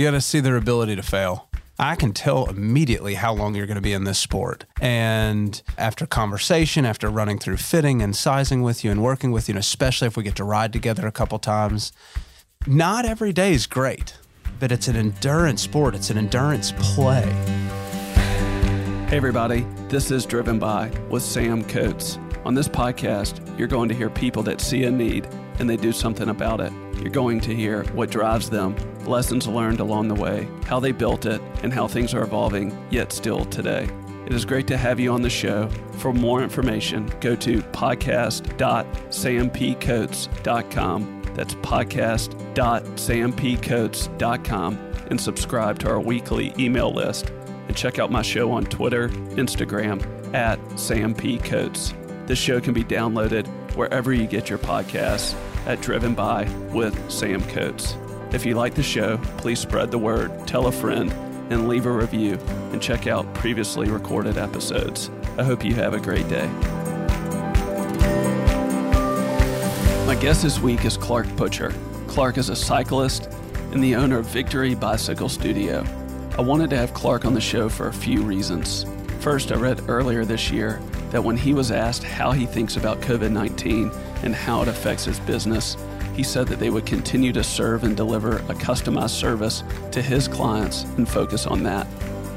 You got to see their ability to fail. I can tell immediately how long you're going to be in this sport. And after conversation, after running through fitting and sizing with you and working with you, and especially if we get to ride together a couple times, not every day is great, but it's an endurance sport, it's an endurance play. Hey, everybody, this is Driven By with Sam Coates. On this podcast, you're going to hear people that see a need and they do something about it. You're going to hear what drives them, lessons learned along the way, how they built it, and how things are evolving yet still today. It is great to have you on the show. For more information, go to podcast.sampcoates.com. That's podcast.sampcoates.com and subscribe to our weekly email list. And check out my show on Twitter, Instagram at Sam P. Coates. This show can be downloaded wherever you get your podcasts at Driven By with Sam Coates. If you like the show, please spread the word, tell a friend, and leave a review, and check out previously recorded episodes. I hope you have a great day. My guest this week is Clark Butcher. Clark is a cyclist and the owner of Victory Bicycle Studio. I wanted to have Clark on the show for a few reasons. First, I read earlier this year that when he was asked how he thinks about COVID 19 and how it affects his business, he said that they would continue to serve and deliver a customized service to his clients and focus on that.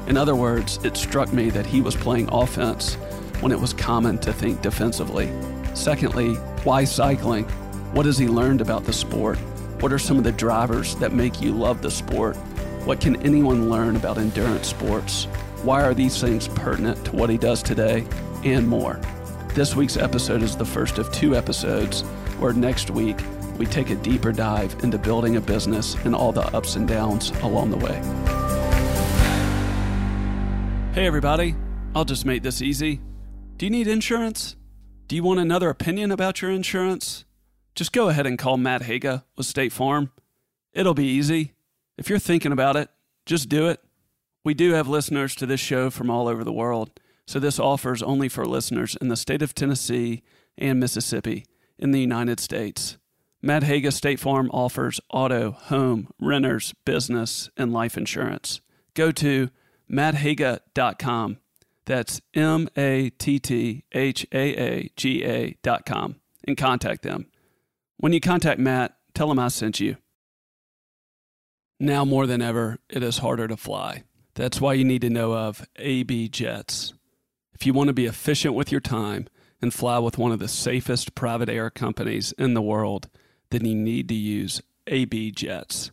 In other words, it struck me that he was playing offense when it was common to think defensively. Secondly, why cycling? What has he learned about the sport? What are some of the drivers that make you love the sport? What can anyone learn about endurance sports? Why are these things pertinent to what he does today? And more. This week's episode is the first of two episodes, where next week we take a deeper dive into building a business and all the ups and downs along the way. Hey, everybody. I'll just make this easy. Do you need insurance? Do you want another opinion about your insurance? Just go ahead and call Matt Haaga with State Farm. It'll be easy. If you're thinking about it, just do it. We do have listeners to this show from all over the world, so this offers only for listeners in the state of Tennessee and Mississippi in the United States. Matt Haaga State Farm offers auto, home, renters, business, and life insurance. Go to matthaaga.com. That's M A T T H A A G A.com and contact them. When you contact Matt, tell him I sent you. Now more than ever, it is harder to fly. That's why you need to know of AB Jets. If you want to be efficient with your time and fly with one of the safest private air companies in the world, then you need to use AB Jets.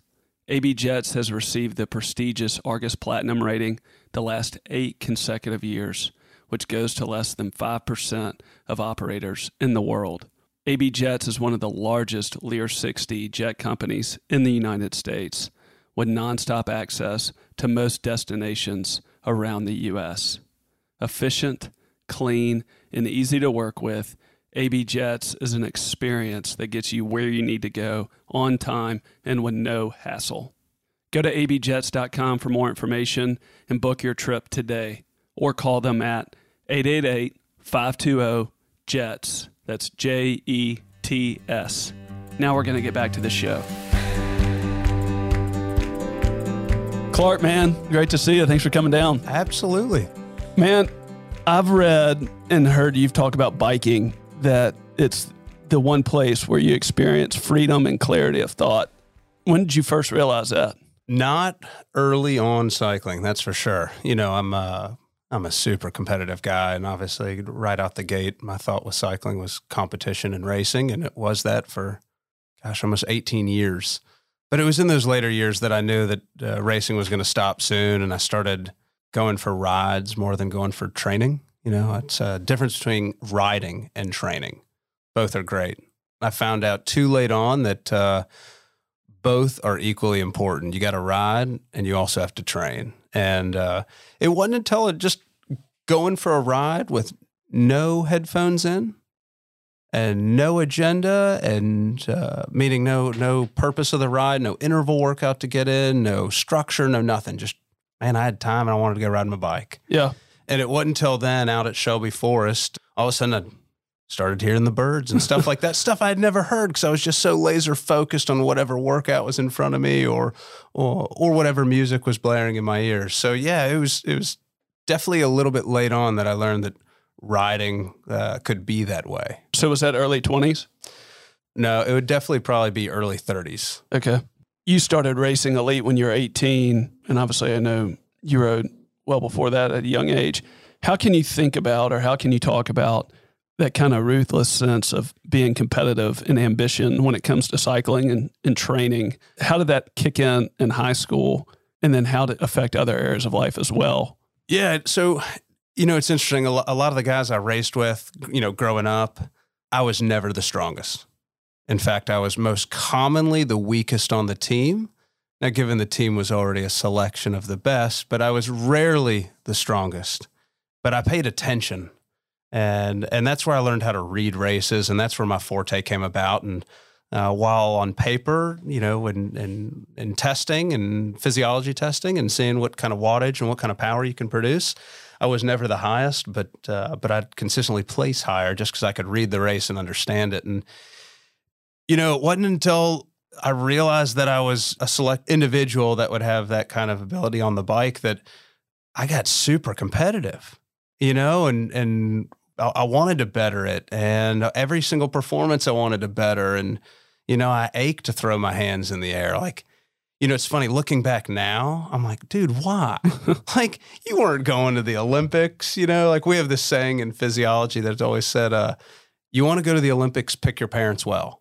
AB Jets has received the prestigious Argus Platinum rating the last eight consecutive years, which goes to less than 5% of operators in the world. AB Jets is one of the largest Lear 60 jet companies in the United States, with nonstop access to most destinations around the U.S. Efficient, clean, and easy to work with, AB Jets is an experience that gets you where you need to go on time and with no hassle. Go to abjets.com for more information and book your trip today or call them at 888 520 JETS. That's J E T S. Now we're going to get back to the show. Clark, man, great to see you. Thanks for coming down. Absolutely. Man, I've read and heard you've talked about biking that it's the one place where you experience freedom and clarity of thought. When did you first realize that? Not early on cycling, that's for sure. You know, I'm a, I'm a super competitive guy, and obviously, right out the gate, my thought with cycling was competition and racing, and it was that for, gosh, almost 18 years. But it was in those later years that I knew that uh, racing was going to stop soon, and I started going for rides more than going for training. You know, it's a difference between riding and training. Both are great. I found out too late on that uh, both are equally important. You got to ride, and you also have to train. And uh, it wasn't until it just going for a ride with no headphones in and no agenda and uh, meaning no no purpose of the ride, no interval workout to get in, no structure, no nothing. Just man, I had time and I wanted to go ride my bike. Yeah. And it wasn't until then out at Shelby Forest, all of a sudden I started hearing the birds and stuff like that. Stuff I had never heard because I was just so laser focused on whatever workout was in front of me or, or or whatever music was blaring in my ears. So yeah, it was it was definitely a little bit late on that I learned that riding uh, could be that way. So was that early 20s? No, it would definitely probably be early 30s. Okay. You started racing elite when you were 18, and obviously I know you rode well before that at a young age. How can you think about or how can you talk about that kind of ruthless sense of being competitive and ambition when it comes to cycling and, and training? How did that kick in in high school? And then how did it affect other areas of life as well? Yeah. So, you know, it's interesting. A lot of the guys I raced with, you know, growing up, I was never the strongest. In fact, I was most commonly the weakest on the team. Now, given the team was already a selection of the best, but I was rarely the strongest. But I paid attention, and and that's where I learned how to read races, and that's where my forte came about. And uh, while on paper, you know, and in, in, in testing and physiology testing, and seeing what kind of wattage and what kind of power you can produce, I was never the highest, but uh, but I'd consistently place higher just because I could read the race and understand it. And you know, it wasn't until I realized that I was a select individual that would have that kind of ability on the bike that I got super competitive, you know, and and I, wanted to better it, and every single performance I wanted to better, and you know, I ached to throw my hands in the air, like. You know, it's funny looking back now. I'm like, dude, why? like, you weren't going to the Olympics. You know, like we have this saying in physiology that's always said, uh, "You want to go to the Olympics, pick your parents well."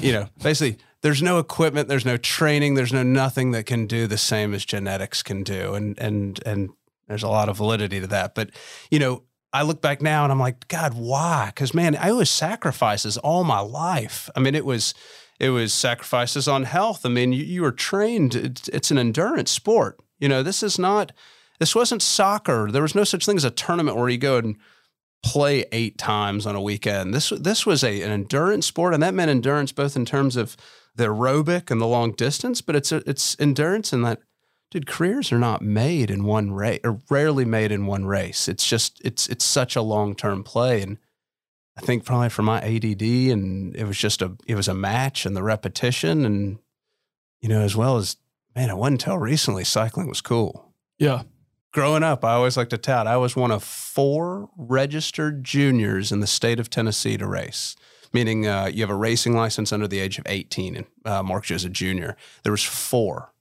You know, basically there's no equipment, there's no training, there's no nothing that can do the same as genetics can do. And and and there's a lot of validity to that. But, you know, I look back now and I'm like, God, why? Because man, I was sacrifices all my life. I mean, it was it was sacrifices on health. I mean, you, you were trained. It's, it's an endurance sport. You know, this is not. This wasn't soccer. There was no such thing as a tournament where you go and play eight times on a weekend. This this was a, an endurance sport, and that meant endurance both in terms of the aerobic and the long distance, but it's it's endurance in that dude careers are not made in one race or rarely made in one race. It's just it's it's such a long term play, and I think probably for my ADD and it was just a it was a match and the repetition and you know as well as man, it wasn't until recently cycling was cool. Yeah, growing up, I always like to tout I was one of four registered juniors in the state of Tennessee to race. Meaning, uh, you have a racing license under the age of 18 and uh, marks you as a junior. There was four.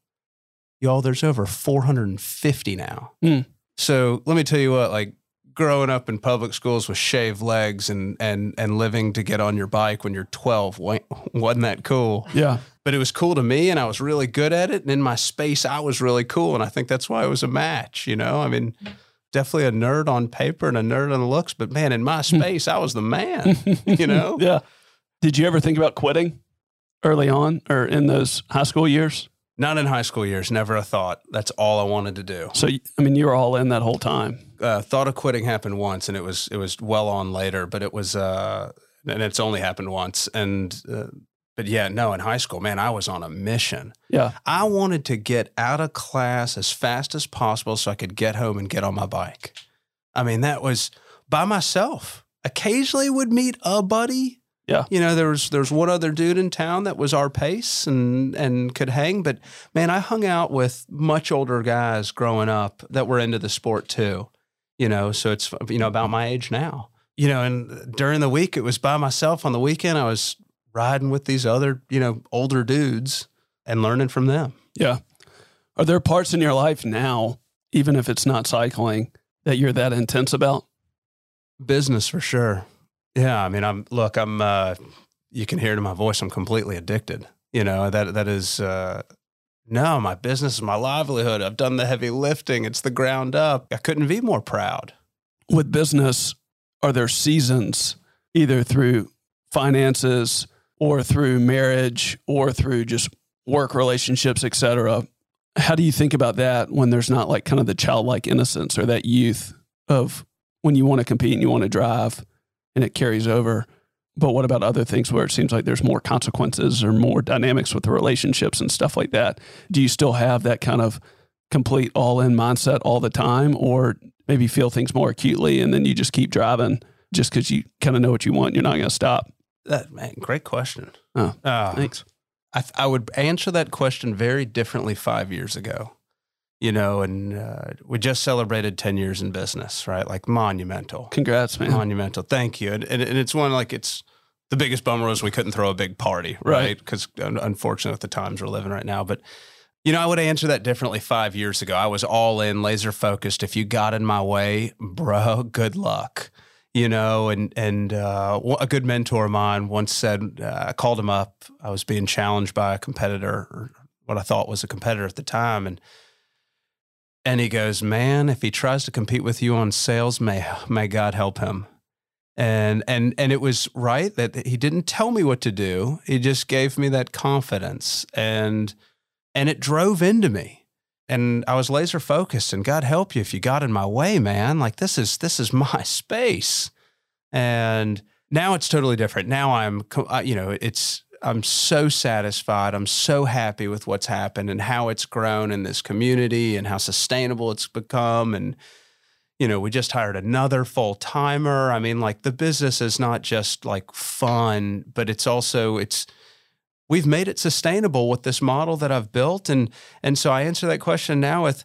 Y'all, there's over 450 now. Mm. So let me tell you what, like growing up in public schools with shaved legs and and and living to get on your bike when you're 12 wasn't that cool yeah but it was cool to me and i was really good at it and in my space i was really cool and i think that's why it was a match you know i mean definitely a nerd on paper and a nerd on the looks but man in my hmm. space i was the man you know yeah did you ever think about quitting early on or in those high school years not in high school years. Never a thought. That's all I wanted to do. So, I mean, you were all in that whole time. Uh, thought of quitting happened once, and it was it was well on later. But it was, uh, and it's only happened once. And uh, but yeah, no. In high school, man, I was on a mission. Yeah, I wanted to get out of class as fast as possible so I could get home and get on my bike. I mean, that was by myself. Occasionally, would meet a buddy yeah. You know, there was there's one other dude in town that was our pace and and could hang, but man, I hung out with much older guys growing up that were into the sport too. You know, so it's you know about my age now. You know, and during the week it was by myself. On the weekend I was riding with these other, you know, older dudes and learning from them. Yeah. Are there parts in your life now, even if it's not cycling, that you're that intense about? Business for sure. Yeah, I mean, I'm look, I'm. Uh, you can hear it in my voice. I'm completely addicted. You know that that is. Uh, no, my business is my livelihood. I've done the heavy lifting. It's the ground up. I couldn't be more proud. With business, are there seasons either through finances or through marriage or through just work relationships, etc. How do you think about that when there's not like kind of the childlike innocence or that youth of when you want to compete and you want to drive? and it carries over. But what about other things where it seems like there's more consequences or more dynamics with the relationships and stuff like that? Do you still have that kind of complete all in mindset all the time, or maybe feel things more acutely and then you just keep driving just because you kind of know what you want, you're not going to stop? That man, great question. Oh, Uh, thanks. I, th- I would answer that question very differently five years ago. You know, and uh, we just celebrated 10 years in business, right? Like monumental. Congrats, man. Monumental. Thank you. And, and, and it's one like it's the biggest bummer was we couldn't throw a big party, Right. right? Because unfortunately, with the times we're living right now. But, you know, I would answer that differently five years ago. I was all in, laser focused. If you got in my way, bro, good luck. You know, and and uh, a good mentor of mine once said, uh, I called him up. I was being challenged by a competitor, or what I thought was a competitor at the time, and and he goes, "Man, if he tries to compete with you on sales, may may God help him." And and and it was right that he didn't tell me what to do. He just gave me that confidence, and and it drove into me. And I was laser focused. And God help you if you got in my way, man. Like this is this is my space. And now it's totally different. Now I'm, you know, it's I'm so satisfied. I'm so happy with what's happened and how it's grown in this community and how sustainable it's become. And, you know, we just hired another full timer. I mean, like the business is not just like fun, but it's also, it's, we've made it sustainable with this model that I've built. And, and so I answer that question now with,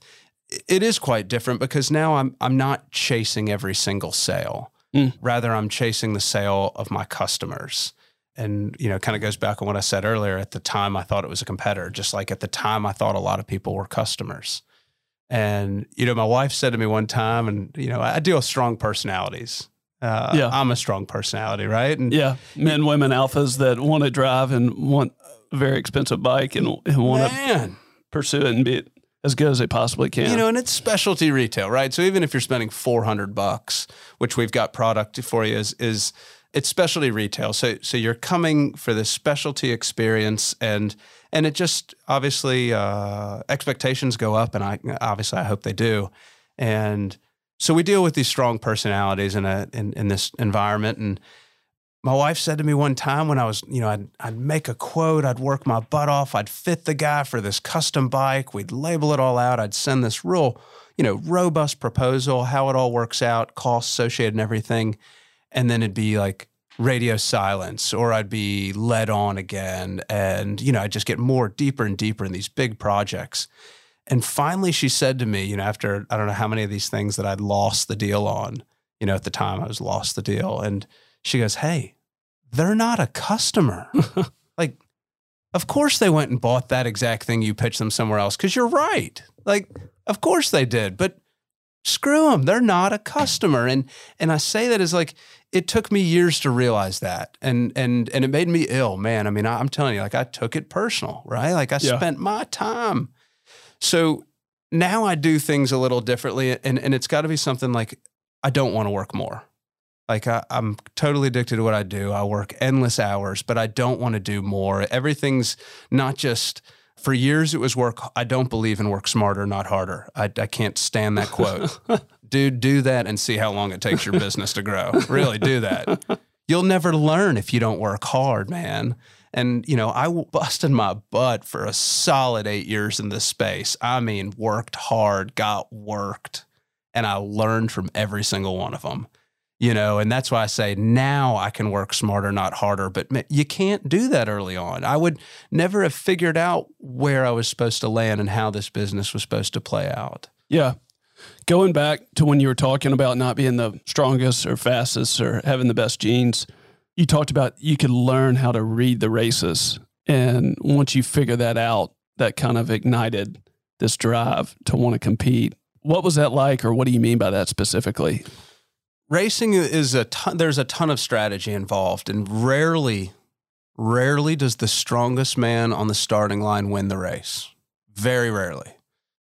it is quite different because now I'm, I'm not chasing every single sale. Mm. Rather, I'm chasing the sale of my customers and you know kind of goes back on what i said earlier at the time i thought it was a competitor just like at the time i thought a lot of people were customers and you know my wife said to me one time and you know i deal with strong personalities uh, Yeah. i'm a strong personality right? And Yeah, men, women, alphas that want to drive and want a very expensive bike and, and want to pursue it and be as good as they possibly can. you know and it's specialty retail right? So even if you're spending 400 bucks which we've got product for you is is it's specialty retail. So so you're coming for this specialty experience and and it just obviously uh, expectations go up and i obviously i hope they do. And so we deal with these strong personalities in a in, in this environment and my wife said to me one time when I was, you know, I'd, I'd make a quote, I'd work my butt off, I'd fit the guy for this custom bike, we'd label it all out, I'd send this real, you know, robust proposal, how it all works out, costs associated and everything. And then it'd be like radio silence, or I'd be led on again. And, you know, I'd just get more deeper and deeper in these big projects. And finally, she said to me, you know, after I don't know how many of these things that I'd lost the deal on, you know, at the time I was lost the deal. And she goes, Hey, they're not a customer. like, of course they went and bought that exact thing you pitched them somewhere else because you're right. Like, of course they did, but screw them. They're not a customer. And and I say that as like it took me years to realize that, and and and it made me ill, man. I mean, I, I'm telling you, like I took it personal, right? Like I Yeah. spent my time. So now I do things a little differently, and and it's got to be something like I don't want to work more. Like I, I'm totally addicted to what I do. I work endless hours, but I don't want to do more. Everything's not just for years. It was work. I don't believe in work smarter, not harder. I, I can't stand that quote. Dude, do that and see how long it takes your business to grow. Really, do that. You'll never learn if you don't work hard, man. And you know, I busted my butt for a solid eight years in this space. I mean, worked hard, got worked, and I learned from every single one of them you know and that's why i say now i can work smarter not harder but you can't do that early on i would never have figured out where i was supposed to land and how this business was supposed to play out Yeah. Going back to when you were talking about not being the strongest or fastest or having the best genes, you talked about you could learn how to read the races. And once you figure that out, that kind of ignited this drive to want to compete. What was that like, or what do you mean by that specifically? racing is a ton there's a ton of strategy involved and rarely rarely does the strongest man on the starting line win the race very rarely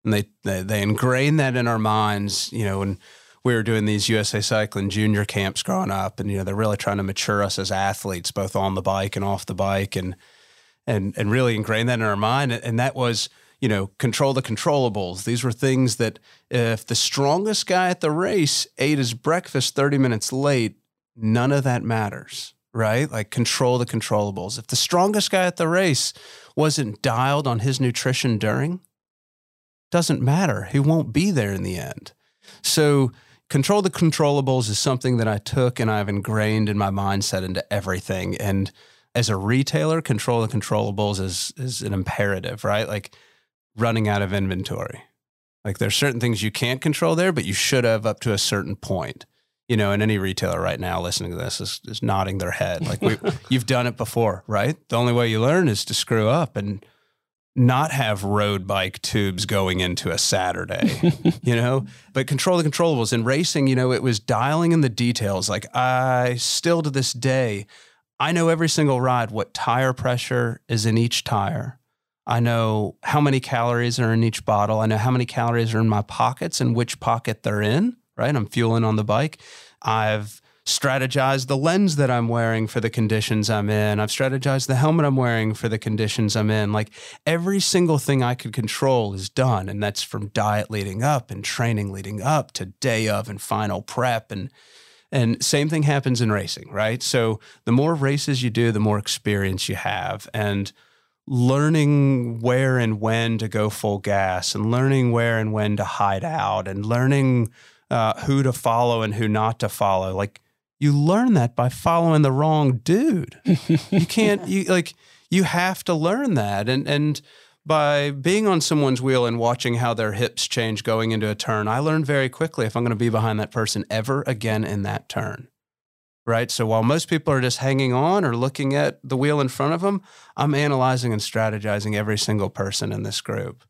and they they, they ingrain that in our minds you know when we were doing these usa cycling junior camps growing up and you know they're really trying to mature us as athletes both on the bike and off the bike and and and really ingrain that in our mind and that was you know control the controllables. These were things that if the strongest guy at the race ate his breakfast 30 minutes late none of that matters right? Like control the controllables. If the strongest guy at the race wasn't dialed on his nutrition during doesn't matter. He won't be there in the end. So control the controllables is something that I took and I've ingrained in my mindset into everything. And as a retailer, control the controllables is is an imperative, right? Like running out of inventory. Like there's certain things you can't control there, but you should have up to a certain point. You know, and any retailer right now listening to this is, is nodding their head. Like we, you've done it before, right? The only way you learn is to screw up and not have road bike tubes going into a Saturday, you know, but control the controllables. In racing, you know, it was dialing in the details. Like I still to this day, I know every single ride what tire pressure is in each tire. I know how many calories are in each bottle. I know how many calories are in my pockets and which pocket they're in, right? I'm fueling on the bike. I've strategized the lens that I'm wearing for the conditions I'm in. I've strategized the helmet I'm wearing for the conditions I'm in. Like every single thing I could control is done. And that's from diet leading up and training leading up to day of and final prep and and same thing happens in racing, right? So the more races you do, the more experience you have. And learning where and when to go full gas and learning where and when to hide out and learning uh, who to follow and who not to follow. Like you learn that by following the wrong dude. you can't, you like, you have to learn that. And, and, by being on someone's wheel and watching how their hips change going into a turn, I learned very quickly if I'm going to be behind that person ever again in that turn. Right. So while most people are just hanging on or looking at the wheel in front of them, I'm analyzing and strategizing every single person in this group.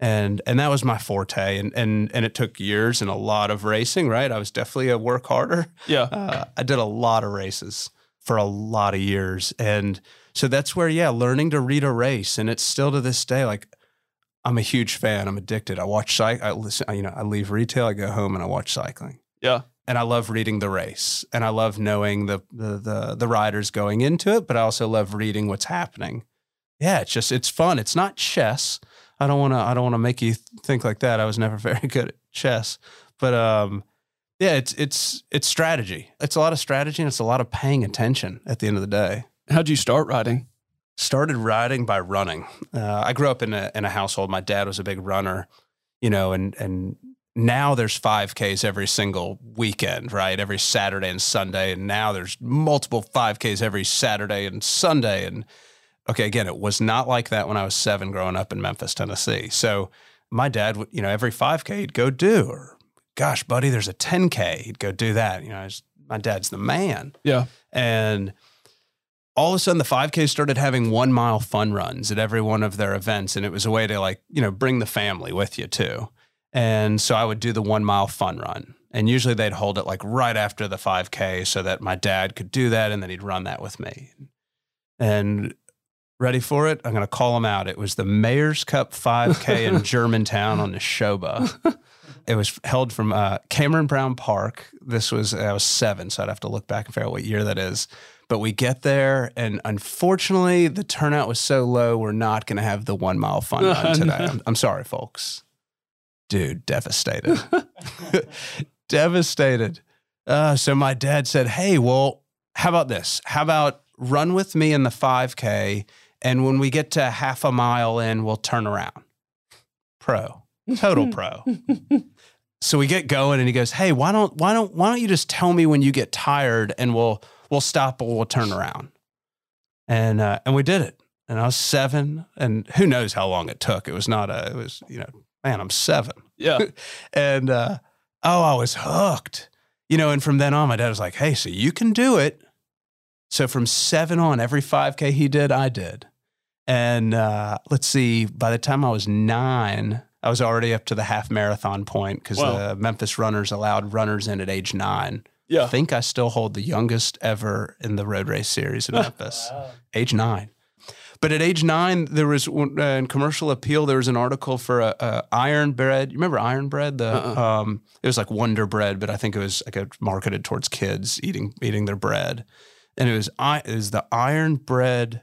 And and that was my forte. And and and it took years and a lot of racing, right? I was definitely a work harder. Yeah. Uh, I did a lot of races for a lot of years. And so that's where, yeah, learning to read a race. And it's still to this day, like I'm a huge fan. I'm addicted. I watch cycle. I listen, you know, I leave retail, I go home and I watch cycling. Yeah. And I love reading the race and I love knowing the, the, the, the riders going into it, but I also love reading what's happening. Yeah. It's just, it's fun. It's not chess. I don't want to, I don't want to make you think like that. I was never very good at chess, but, um, yeah, it's it's it's strategy. It's a lot of strategy and it's a lot of paying attention at the end of the day. How'd you start riding? Started riding by running. Uh, I grew up in a in a household. My dad was a big runner, you know, and and now there's 5Ks every single weekend, right? Every Saturday and Sunday, and now there's multiple 5Ks every Saturday and Sunday. And okay, again, it was not like that when I was seven growing up in Memphis, Tennessee. So my dad, would, you know, every 5K he'd go do, or gosh, buddy, there's a 10K. He'd go do that. You know, my dad's the man. Yeah. And all of a sudden, the 5K started having one mile fun runs at every one of their events. And it was a way to, like, you know, bring the family with you too. And so I would do the one mile fun run. And usually they'd hold it like right after the 5K so that my dad could do that and then he'd run that with me. And ready for it? I'm going to call them out. It was the Mayor's Cup 5K in Germantown on the Shoba. It was held from uh, Cameron Brown Park. This was I was seven, so I'd have to look back and figure out what year that is. But we get there, and unfortunately, the turnout was so low. We're not going to have the one mile fun run today. I'm, I'm sorry, folks. Dude, devastated, devastated. Uh, so my dad said, "Hey, well, how about this? How about run with me in the 5K, and when we get to half a mile in, we'll turn around." Pro, total pro. so we get going and he goes, "Hey, why don't why don't why don't you just tell me when you get tired and we'll we'll stop or we'll turn around." And uh, and we did it. And I was 7 and who knows how long it took. It was not a it was, you know, man, I'm 7. Yeah. and uh, oh, I was hooked. You know, and from then on my dad was like, "Hey, so you can do it." So from 7 on every 5k he did, I did. And uh, let's see, by the time I was 9, I was already up to the half marathon point because Wow. the Memphis runners allowed runners in at age nine. Yeah. I think I still hold the youngest ever in the road race series in Memphis, age nine. But at age nine, there was uh, in commercial appeal. There was an article for a, Iron Bread. You remember Iron Bread? The Uh-uh. um, it was like Wonder Bread, but I think it was like a, marketed towards kids eating eating their bread. And it was I it was the Iron Bread.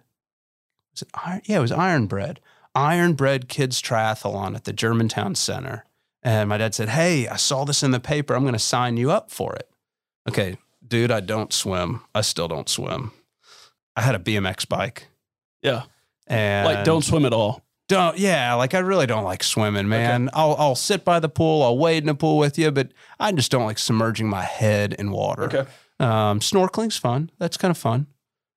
Was it Iron? Yeah, it was Iron Bread. Iron Bread Kids Triathlon at the Germantown Center. And my dad said, Hey, I saw this in the paper. I'm going to sign you up for it. Okay, dude, I don't swim. I still don't swim. I had a BMX bike Yeah. and Like, don't swim at all. don't yeah like i really don't like swimming man i'll i'll sit by the pool i'll wade in the pool with you but i just don't like submerging my head in water Okay. um snorkeling's fun that's kind of fun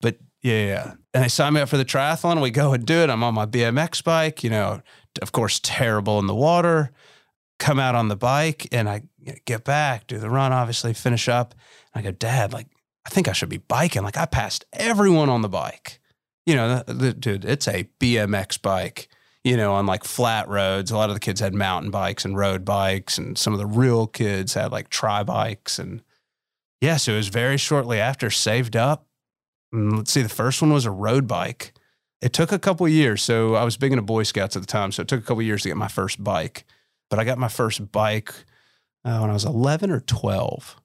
but yeah, yeah and they sign me up for the triathlon we go and do it i'm on my bmx bike you know of course terrible in the water come out on the bike and i get back do the run obviously finish up and i go dad like i think i should be biking like i passed everyone on the bike you know, the, the, dude, it's a BMX bike, you know, on like flat roads. A lot of the kids had mountain bikes and road bikes, and some of the real kids had like tri bikes. And yeah, so it was very shortly after saved up. And let's see, the first one was a road bike. It took a couple of years. So I was big into Boy Scouts at the time. So it took a couple of years to get my first bike. But I got my first bike uh, when I was 11 or 12,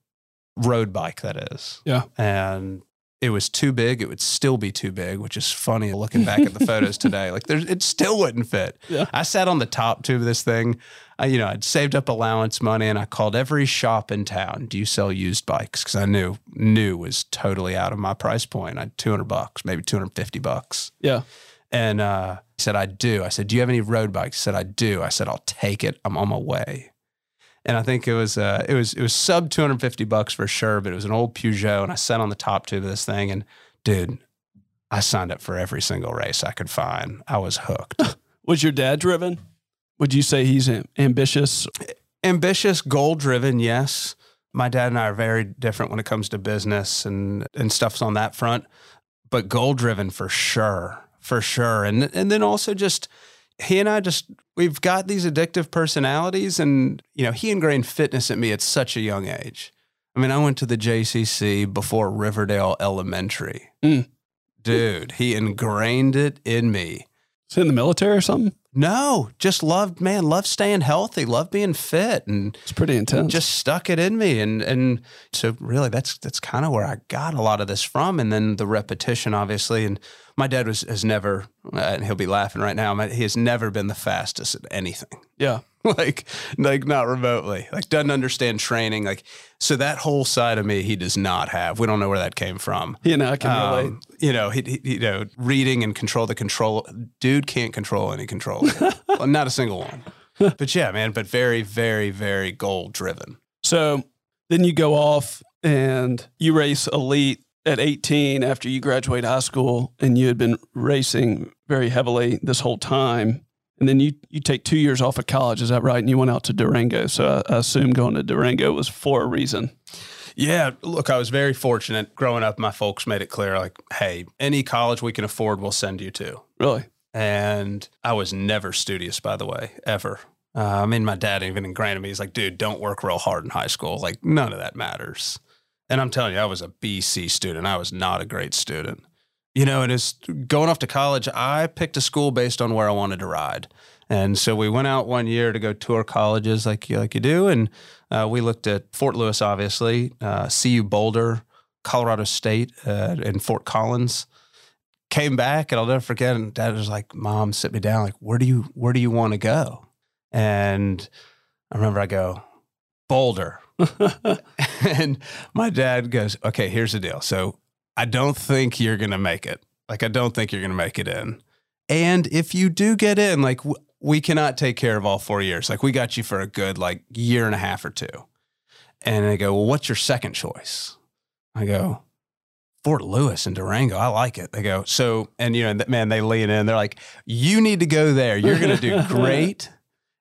road bike, that is. Yeah. And it was too big. It would still be too big, which is funny looking back at the photos today. Like there's, it still wouldn't fit. Yeah. I sat on the top tube of this thing. I, you know, I'd saved up allowance money and I called every shop in town. Do you sell used bikes? Because I knew new was totally out of my price point. I had 200 bucks, maybe 250 bucks. Yeah. And uh, he said, I do. I said, Do you have any road bikes? He said, I do. I said, I'll take it. I'm on my way. And I think it was uh, it was it was sub 250 bucks for sure, but it was an old Peugeot, and I sat on the top tube of this thing, and dude, I signed up for every single race I could find. I was hooked. Was your dad driven? Would you say he's am- ambitious? Ambitious, goal driven, yes. My dad and I are very different when it comes to business and and stuff's on that front, but goal driven for sure, for sure. And and then also just he and I just we've got these addictive personalities, and you know he ingrained fitness in me at such a young age. I mean, I went to the JCC before Riverdale Elementary. Mm. Dude, he ingrained it in me. Is he in the military or something? No, just loved man, loved staying healthy, loved being fit, and It's pretty intense. just stuck it in me and and so really that's that's kind of where I got a lot of this from and then the repetition obviously and my dad was has never and he'll be laughing right now he has never been the fastest at anything yeah. like like not remotely like doesn't understand training like so that whole side of me he does not have we don't know where that came from He and I can relate. um, you know, he, he, you know, reading and control the control. Dude can't control any control, Well, not a single one. But yeah, man. But very, very, very goal driven. So then you go off and you race elite at 18 after you graduate high school and you had been racing very heavily this whole time. And then you, you take two years off of college, is that right? And you went out to Durango. So I, I assume going to Durango was for a reason. Yeah, look, I was very fortunate. Growing up, my folks made it clear, like, hey, any college we can afford, we'll send you to. Really? And I was never studious, by the way, ever. Uh, I mean, my dad even in me, he's like, dude, don't work real hard in high school. Like, none of that matters. And I'm telling you, I was a BC student. I was not a great student. You know, and it's going off to college, I picked a school based on where I wanted to ride. And so we went out one year to go tour colleges like you, like you do. And uh, we looked at Fort Lewis, obviously, uh, CU Boulder, Colorado State, uh, and Fort Collins came back and I'll never forget. And dad was like, Mom, sit me down. Like, where do you where do you want to go? And I remember I go, Boulder. and my dad goes, Okay, here's the deal. So I don't think you're gonna make it. Like, I don't think you're gonna make it in. And if you do get in, like w- we cannot take care of all four years. Like we got you for a good like year and a half or two. And they go, Well, what's your second choice? I go, Fort Lewis and Durango. I like it. They go, so, and you know, man, they lean in. They're like, you need to go there. You're going to do great.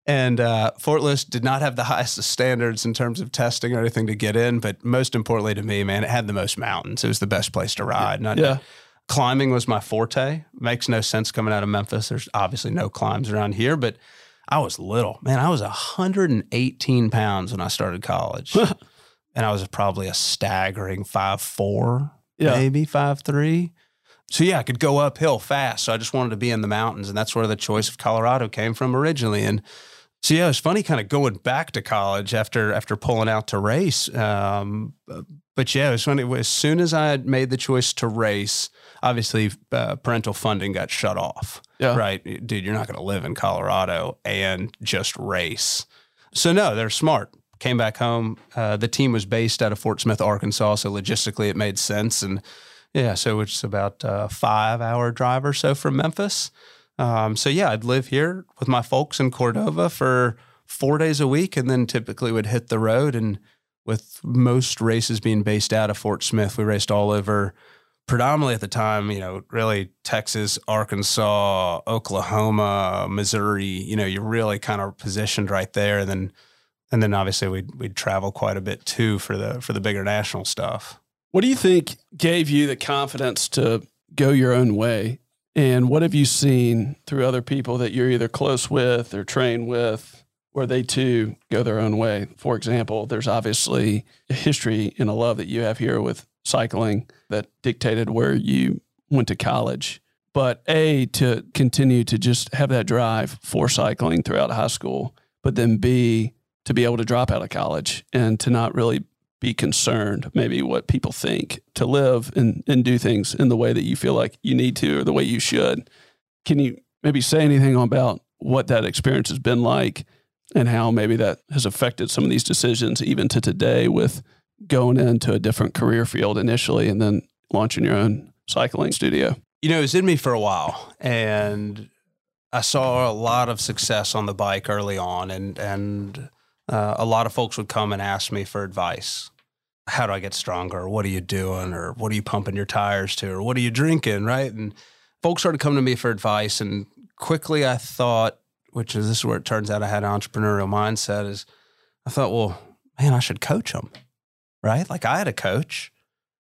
And uh, Fort Lewis did not have the highest of standards in terms of testing or anything to get in. But most importantly to me, man, it had the most mountains. It was the best place to ride. And I- Yeah. climbing was my forte. Makes no sense coming out of Memphis. There's obviously no climbs around here, but I was little. Man, I was 118 pounds when I started college. and I was probably a staggering five four, Yeah. maybe five three. So yeah, I could go uphill fast. So I just wanted to be in the mountains, and that's where the choice of Colorado came from originally. And so yeah, it was funny kind of going back to college after after pulling out to race. Um, but yeah, it was funny. As soon as I had made the choice to race, obviously uh, parental funding got shut off. Yeah. Right, dude, you're not going to live in Colorado and just race. So no, they're smart. Came back home. Uh, the team was based out of Fort Smith, Arkansas, so logistically it made sense. And yeah, so it's about a five hour drive or so from Memphis. Um, so yeah, I'd live here with my folks in Cordova for four days a week, and then typically would hit the road. And with most races being based out of Fort Smith, we raced all over. Predominantly at the time, you know, really Texas, Arkansas, Oklahoma, Missouri. You know, you're really kind of positioned right there, and then and then obviously we'd we'd travel quite a bit too for the for the bigger national stuff. What do you think gave you the confidence to go your own way? And what have you seen through other people that you're either close with or train with where they too go their own way? For example, there's obviously a history and a love that you have here with cycling that dictated where you went to college. But A, to continue to just have that drive for cycling throughout high school, but then B, to be able to drop out of college and to not really be concerned maybe what people think to live and, and do things in the way that you feel like you need to or the way you should. Can you maybe say anything about what that experience has been like and how maybe that has affected some of these decisions even to today with going into a different career field initially and then launching your own cycling studio? You know it was in me for a while and i saw a lot of success on the bike early on and and uh, a lot of folks would come and ask me for advice. How do I get stronger? What are you doing? Or what are you pumping your tires to? Or what are you drinking? Right. And folks started coming to me for advice. And quickly I thought, which is this is where it turns out I had an entrepreneurial mindset, is I thought, well, man, I should coach them. Right. Like I had a coach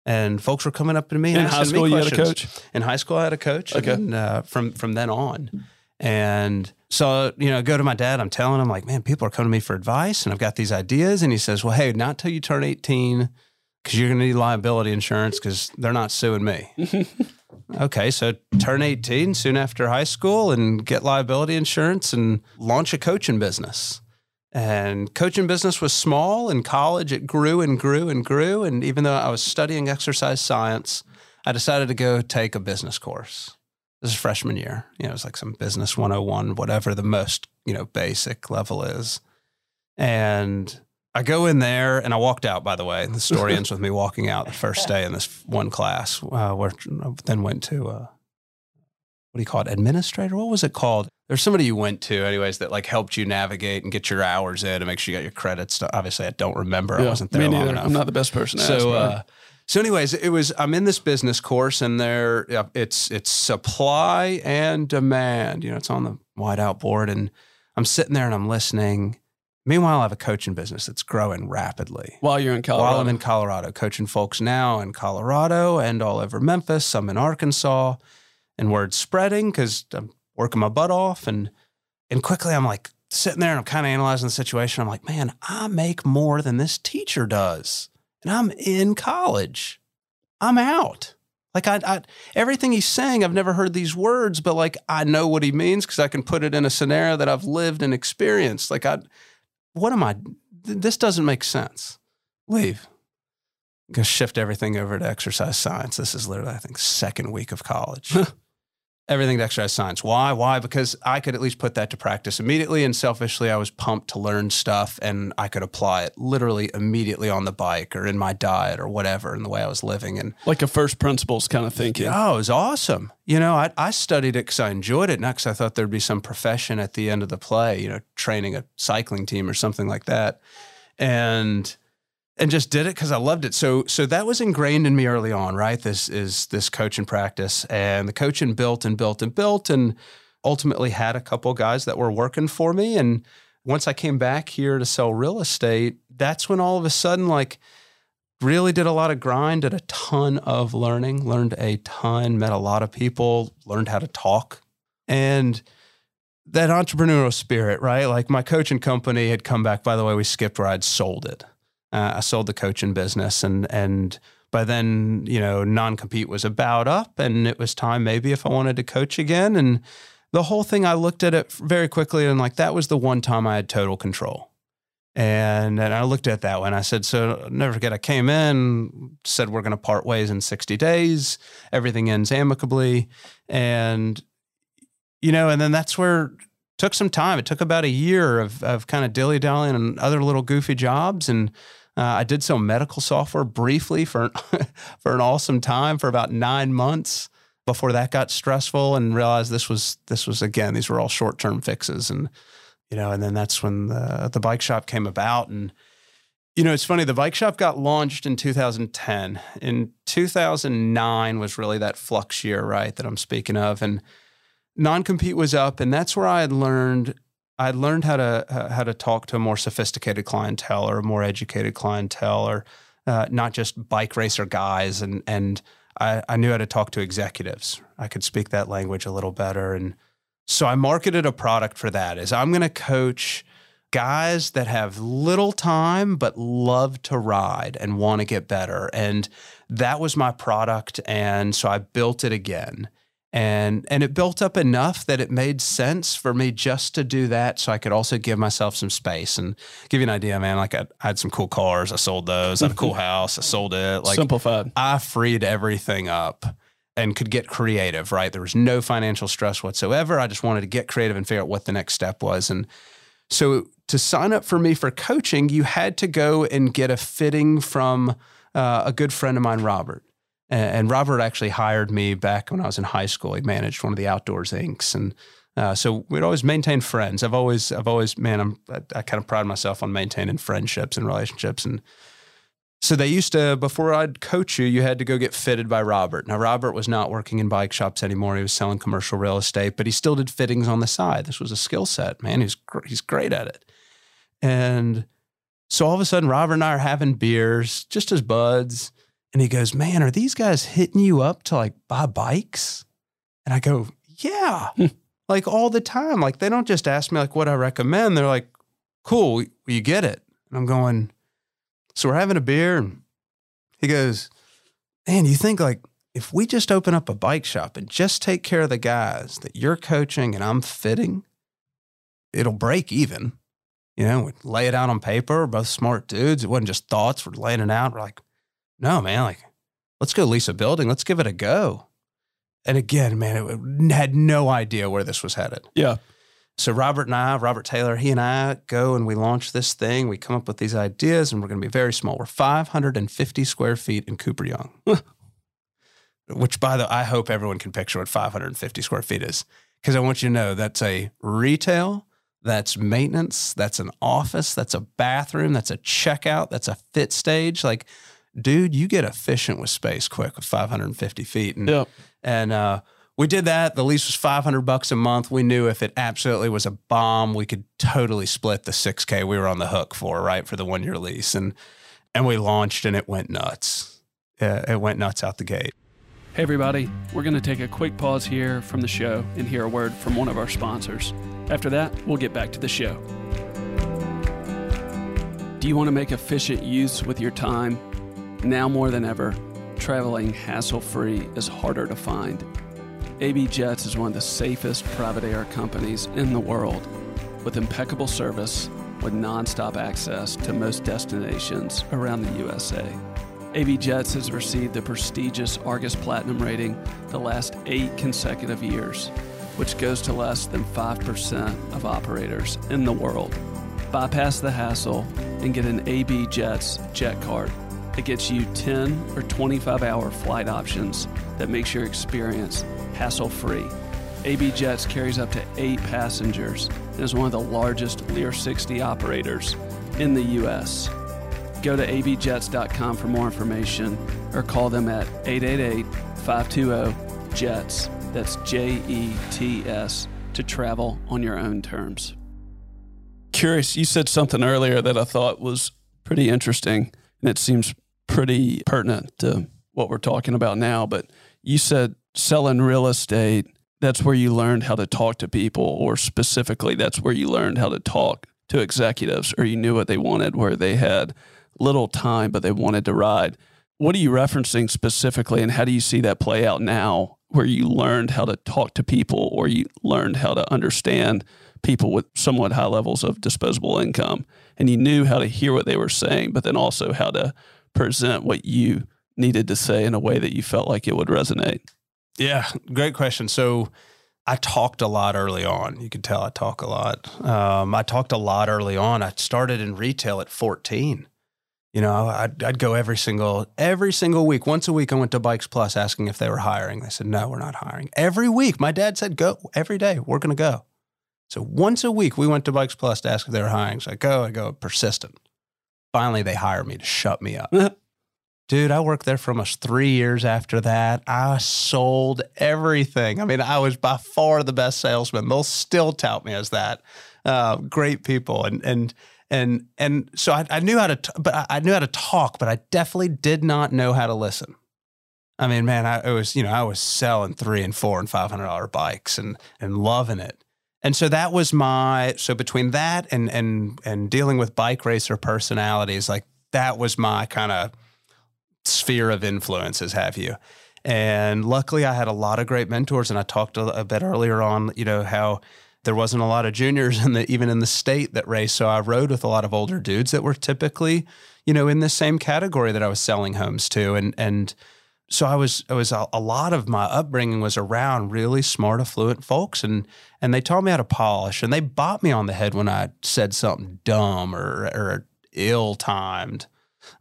and folks were coming up to me in and high school. You had a coach. In high school, I had a coach. Okay. And uh, from from then on, and so, you know, I go to my dad, I'm telling him, like, man, people are coming to me for advice and I've got these ideas. And he says, well, hey, not till you turn 18, because you're going to need liability insurance because they're not suing me. okay. So, turn 18 soon after high school and get liability insurance and launch a coaching business. And coaching business was small. In college, it grew and grew and grew. And even though I was studying exercise science, I decided to go take a business course this is freshman year. You know, it's like some business 101, whatever the most, you know, basic level is. And I go in there and I walked out, by the way. The story ends with me walking out the first day in this one class, uh, where I then went to, uh, what do you call it? Administrator? What was it called? There's somebody you went to, anyways, that like helped you navigate and get your hours in and make sure you got your credits. Obviously, I don't remember. Yeah, I wasn't there long enough. I'm not the best person. so, uh, so, anyways, it was I'm in this business course, and there it's it's supply and demand. You know, it's on the whiteout board, and I'm sitting there and I'm listening. Meanwhile, I have a coaching business that's growing rapidly. While you're in Colorado, while I'm in Colorado, coaching folks now in Colorado and all over Memphis, some in Arkansas, and word spreading because I'm working my butt off, and and quickly I'm like sitting there and I'm kind of analyzing the situation. I'm like, man, I make more than this teacher does and I'm in college. I'm out. Like I, I, everything he's saying, I've never heard these words, but like I know what he means because I can put it in a scenario that I've lived and experienced. Like I, what am I? This doesn't make sense. Leave. Go shift everything over to exercise science. This is literally, I think, second week of college. everything to exercise science. Why? Why? Because I could at least put that to practice immediately. And selfishly, I was pumped to learn stuff and I could apply it literally immediately on the bike or in my diet or whatever in the way I was living. And like a first principles kind of thinking. Oh, it was awesome. You know, I, I studied it because I enjoyed it, not because I thought there'd be some profession at the end of the play, you know, training a cycling team or something like that. And and just did it because I loved it. So so that was ingrained in me early on, right? This is this coaching practice, and the coaching built and built and built, and ultimately had a couple guys that were working for me. And once I came back here to sell real estate, that's when all of a sudden, like, really did a lot of grind, did a ton of learning, learned a ton, met a lot of people, learned how to talk, and that entrepreneurial spirit, right? Like my coaching company had come back. By the way, we skipped where I'd sold it uh, I sold the coaching business, and and by then, you know, non compete was about up, and it was time maybe if I wanted to coach again. And the whole thing, I looked at it very quickly, and like that was the one time I had total control. And and I looked at that one. I said, so never forget, I came in, said we're going to part ways in 60 days. Everything ends amicably, and you know, and then that's where took some time. It took about a year of of kind of dilly dallying and other little goofy jobs, and uh, I did some medical software briefly for for an awesome time for about nine months. before that got stressful and realized this was this was again these were all short term fixes and you know and then that's when the the bike shop came about and you know it's funny the bike shop got launched in 2010 in 2009 was really that flux year right that I'm speaking of and non compete was up and that's where I had learned I learned how to uh, how to talk to a more sophisticated clientele or a more educated clientele or uh, not just bike racer guys and and I, I knew how to talk to executives. I could speak that language a little better. And so I marketed a product for that is I'm going to coach guys that have little time but love to ride and want to get better. And that was my product. And so I built it again and and it built up enough that it made sense for me just to do that so i could also give myself some space and give you an idea man like i, I had some cool cars. I sold those. I had a cool house. I sold it. Like simplified. I freed everything up and could get creative right? There was no financial stress whatsoever. I just wanted to get creative and figure out what the next step was. And so to sign up for me for coaching you had to go and get a fitting from uh, a good friend of mine robert and Robert actually hired me back when I was in high school. He managed one of the Outdoors Incs, and uh, so we'd always maintain friends. I've always, I've always, man, I'm, I, I, kind of pride myself on maintaining friendships and relationships. And so they used to, before I'd coach you, you had to go get fitted by Robert. Now Robert was not working in bike shops anymore. He was selling commercial real estate, but he still did fittings on the side. This was a skill set, man. He's he's great at it. And so all of a sudden, Robert and I are having beers, just as buds and he goes, Man, are these guys hitting you up to like buy bikes? And I go, Yeah, hmm. like all the time. Like they don't just ask me like what I recommend. They're like, Cool, you get it. And I'm going, So we're having a beer. And he goes, Man, you think like if we just open up a bike shop and just take care of the guys that you're coaching and I'm fitting, it'll break even. You know, we lay it out on paper. We're both smart dudes. It wasn't just thoughts. We're laying it out. We're like, no, man, like, let's go lease a building. Let's give it a go. And again, man, it had no idea where this was headed. Yeah. So Robert and I, Robert Taylor, he and I go and we launch this thing. We come up with these ideas, and we're going to be very small. We're 550 square feet in Cooper Young, which, by the way, I hope everyone can picture what 550 square feet is, because I want you to know that's a retail, that's maintenance, that's an office, that's a bathroom, that's a checkout, that's a fit stage. Like dude, you get efficient with space quick with 550 feet. And, yep. and uh, we did that. The lease was 500 bucks a month. We knew if it absolutely was a bomb, we could totally split the 6K we were on the hook for, right, for the one year lease. And, and we launched and it went nuts. Uh, it went nuts out the gate. Hey, everybody, we're going to take a quick pause here from the show and hear a word from one of our sponsors. After that, we'll get back to the show. Do you want to make efficient use with your time? Now more than ever, traveling hassle free is harder to find. AB Jets is one of the safest private air companies in the world, with impeccable service, with nonstop access to most destinations around the USA. AB Jets has received the prestigious Argus Platinum rating the last eight consecutive years, which goes to less than 5% of operators in the world. Bypass the hassle and get an AB Jets jet card it gets you 10 or 25 hour flight options that makes your experience hassle free. AB Jets carries up to eight passengers and is one of the largest Lear 60 operators in the U.S. Go to abjets.com for more information or call them at 888 520 JETS. That's J E T S to travel on your own terms. Curious, you said something earlier that I thought was pretty interesting, and it seems pretty pertinent to what we're talking about now. But you said selling real estate, that's where you learned how to talk to people, or specifically, that's where you learned how to talk to executives, or you knew what they wanted, where they had little time, but they wanted to ride. What are you referencing specifically, and how do you see that play out now, where you learned how to talk to people, or you learned how to understand people with somewhat high levels of disposable income, and you knew how to hear what they were saying, but then also how to present what you needed to say in a way that you felt like it would resonate? Yeah, great question. So I talked a lot early on. You can tell I talk a lot. Um, I talked a lot early on. I started in retail at 14. You know, I'd, I'd go every single every single week. Once a week, I went to Bikes Plus asking if they were hiring. They said, "No, we're not hiring." Every week, my dad said, "Go every day. We're going to go." So once a week, we went to Bikes Plus to ask if they were hiring. So I go, I go, persistent. Finally, they hire me to shut me up. Dude, I worked there for almost three years after that. I sold everything. I mean, I was by far the best salesman. They'll still tout me as that. Uh, great people, and and and and so I, I knew how to, t- but I, I, knew how to talk, but I definitely did not know how to listen. I mean, man, I was you know I was selling three and four and five hundred dollar bikes and and loving it. And so that was my so between that and and and dealing with bike racer personalities, like that was my kind of sphere of influences, have you. And luckily, I had a lot of great mentors. And I talked a, a bit earlier on, you know, how there wasn't a lot of juniors in the even in the state that raced. So I rode with a lot of older dudes that were typically, you know, in the same category that I was selling homes to. And and so I was I was a, a lot of my upbringing was around really smart, affluent folks, and and they taught me how to polish, and they bought me on the head when I said something dumb or or ill timed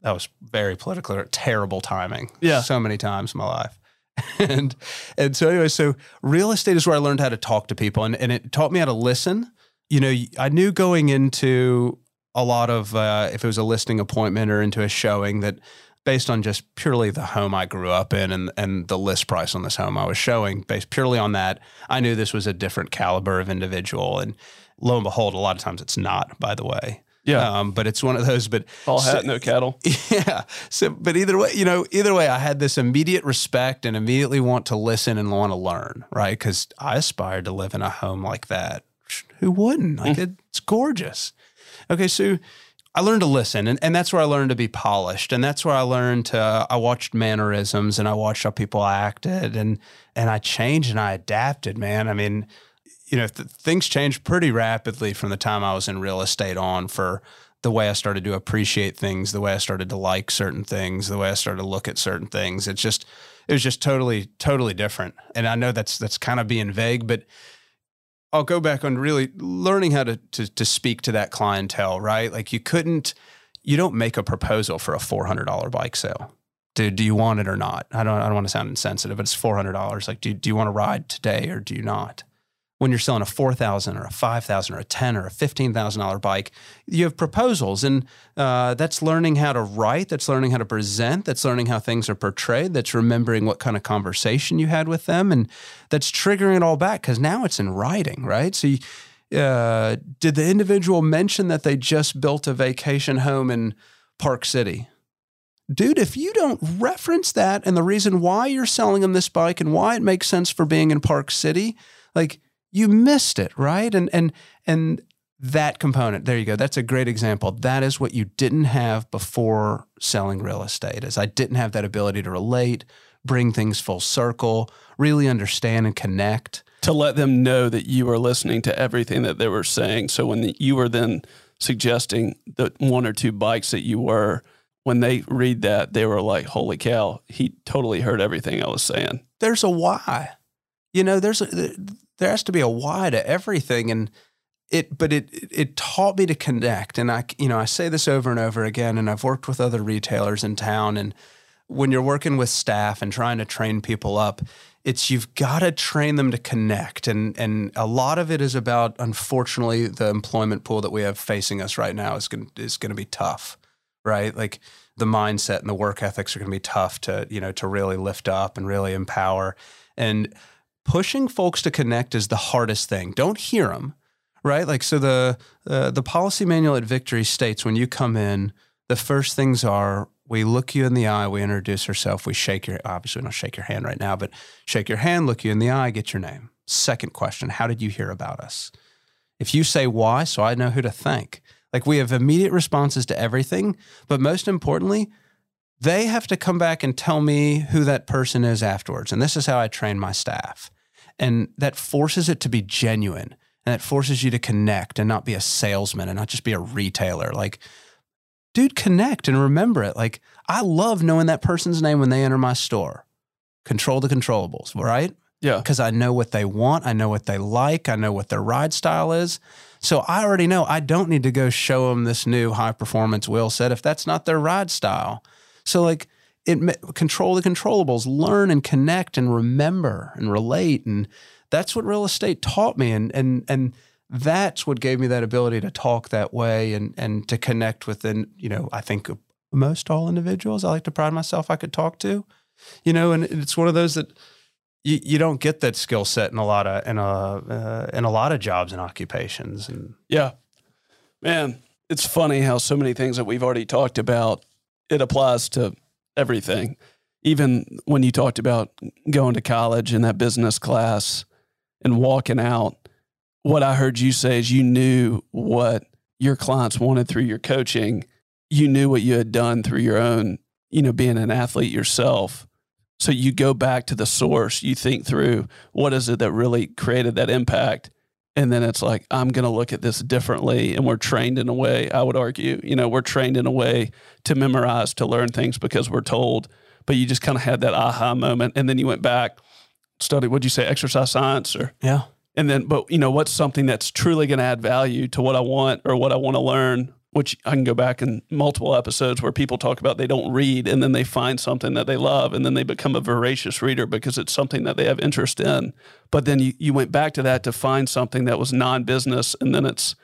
that was very political, terrible timing. Yeah. So many times in my life. and and so anyway, so real estate is where I learned how to talk to people and, and it taught me how to listen. You know, I knew going into a lot of uh, if it was a listing appointment or into a showing that based on just purely the home I grew up in and and the list price on this home I was showing, based purely on that, I knew this was a different caliber of individual. And lo and behold, a lot of times it's not, by the way. Yeah. Um, but it's one of those. But all hat, so, no cattle. Yeah. So, but either way, you know, either way, I had this immediate respect and immediately want to listen and want to learn, right? Because I aspired to live in a home like that. Who wouldn't? Like mm. it's gorgeous. Okay, so I learned to listen, and, and that's where I learned to be polished, and that's where I learned to. Uh, I watched mannerisms, and I watched how people acted, and and I changed and I adapted. Man, I mean, you know, th- things changed pretty rapidly from the time I was in real estate on for the way I started to appreciate things, the way I started to like certain things, the way I started to look at certain things. It's just, it was just totally, totally different. And I know that's that's kind of being vague, but I'll go back on really learning how to, to to speak to that clientele, right? Like you couldn't, you don't make a proposal for a four hundred dollar bike sale. Dude, do you want it or not? I don't I don't want to sound insensitive, but it's four hundred dollars. Like, do do you want to ride today or do you not? When you're selling a four thousand or a five thousand or a ten or a fifteen thousand dollar bike, you have proposals, and uh, that's learning how to write. That's learning how to present. That's learning how things are portrayed. That's remembering what kind of conversation you had with them, and that's triggering it all back because now it's in writing, right? So. You, uh, did the individual mention that they just built a vacation home in Park City? Dude, if you don't reference that and the reason why you're selling them this bike and why it makes sense for being in Park City, like you missed it, right? And and and that component, there you go. That's a great example. That is what you didn't have before selling real estate. Is I didn't have that ability to relate, bring things full circle, really understand and connect. To let them know that you were listening to everything that they were saying. So when you were then suggesting the one or two bikes that you were, when they read that, they were like, "Holy cow, he totally heard everything I was saying." There's a why. You know, there's a there has to be a why to everything and it but it it taught me to connect and I you know I say this over and over again and I've worked with other retailers in town and when you're working with staff and trying to train people up it's you've got to train them to connect and and a lot of it is about unfortunately the employment pool that we have facing us right now is going is going to be tough right? Like the mindset and the work ethics are going to be tough to you know to really lift up and really empower and pushing folks to connect is the hardest thing. Don't hear them, right? Like so the uh, the policy manual at Victory states when you come in, the first things are we look you in the eye, we introduce ourselves, we shake your obviously don't shake your hand right now, but shake your hand, look you in the eye, get your name. Second question, how did you hear about us? If you say why, so I know who to thank. Like we have immediate responses to everything, but most importantly, they have to come back and tell me who that person is afterwards. And this is how I train my staff. And that forces it to be genuine and that forces you to connect and not be a salesman and not just be a retailer. Like, dude, connect and remember it. Like, I love knowing that person's name when they enter my store. Control the controllables, right? Yeah. Because I know what they want. I know what they like. I know what their ride style is. So I already know I don't need to go show them this new high performance wheel set if that's not their ride style. So like it control the controllables, learn and connect and remember and relate and that's what real estate taught me and and and that's what gave me that ability to talk that way and and to connect with and you know I think most all individuals I like to pride myself I could talk to you know and it's one of those that you, you don't get that skill set in a lot of in a uh, in a lot of jobs and occupations and yeah. Man it's funny how so many things that we've already talked about it applies to everything even when you talked about going to college in that business class and walking out what I heard you say is you knew what your clients wanted through your coaching. You knew what you had done through your own, you know, being an athlete yourself. So you go back to the source, you think through what is it that really created that impact. And then it's like, I'm going to look at this differently. And we're trained in a way, I would argue, you know, we're trained in a way to memorize, to learn things because we're told. But you just kind of had that aha moment. And then you went back, studied, what'd you say, exercise science or? Yeah and then but you know what's something that's truly going to add value to what i want or what i want to learn which i can go back in multiple episodes where people talk about they don't read and then they find something that they love and then they become a voracious reader because it's something that they have interest in but then you, you went back to that to find something that was non-business and then it's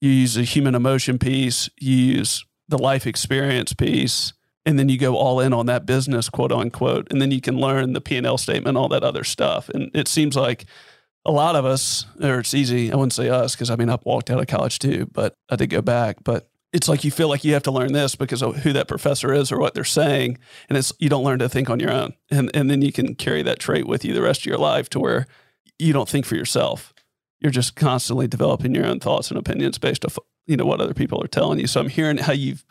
you use a human emotion piece you use the life experience piece and then you go all in on that business quote unquote and then you can learn the p&l statement all that other stuff and it seems like a lot of us, or it's easy, I wouldn't say us, because I mean, I walked out of college too, but I did go back. But it's like you feel like you have to learn this because of who that professor is or what they're saying. And it's, you don't learn to think on your own. And, and then you can carry that trait with you the rest of your life to where you don't think for yourself. You're just constantly developing your own thoughts and opinions based off, you know, what other people are telling you. So I'm hearing how you've,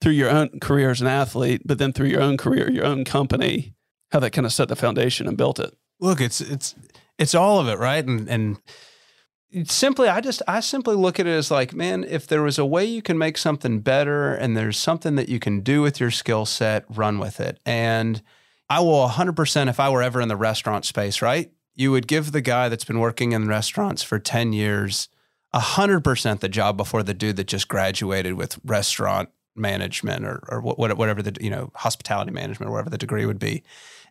through your own career as an athlete, but then through your own career, your own company, how that kind of set the foundation and built it. Look, it's, it's, it's all of it, right? And and simply I just I simply look at it as like, man, if there was a way you can make something better and there's something that you can do with your skill set, run with it. And I will 100% if I were ever in the restaurant space, right? You would give the guy that's been working in restaurants for 10 years 100% the job before the dude that just graduated with restaurant management or, or whatever the, you know, hospitality management or whatever the degree would be.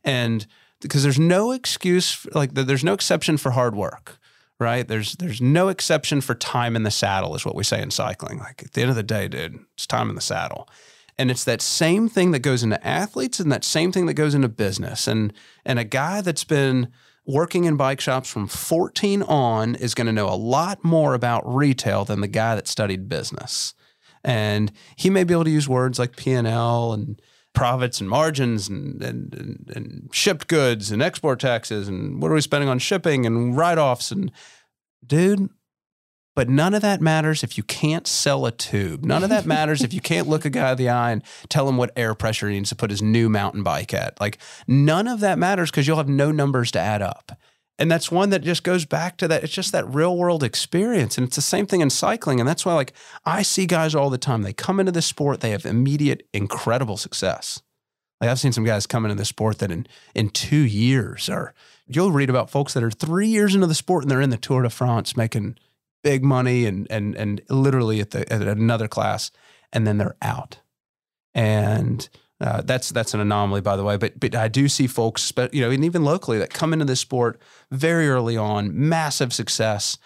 And because there's no excuse like there's no exception for hard work right? There's there's no exception for time in the saddle is what we say in cycling. Like at the end of the day dude it's time in the saddle. And it's that same thing that goes into athletes and that same thing that goes into business. And and a guy that's been working in bike shops from 14 on is going to know a lot more about retail than the guy that studied business. And he may be able to use words like p&l and profits and margins and, and, and, and, shipped goods and export taxes and what are we spending on shipping and write offs and dude. But none of that matters if you can't sell a tube. None of that matters if you can't look a guy in the eye and tell him what air pressure he needs to put his new mountain bike at. Like none of that matters because you'll have no numbers to add up. And that's one that just goes back to that. It's just that real world experience. And it's the same thing in cycling. And that's why, like, I see guys all the time. They come into the sport, they have immediate, incredible success. Like, I've seen some guys come into the sport that in, in two years are, you'll read about folks that are three years into the sport and they're in the Tour de France making big money and, and, and literally at, the, at another class. And then they're out. And uh, that's that's an anomaly, by the way. But but I do see folks, you know, and even locally that come into this sport very early on, massive success,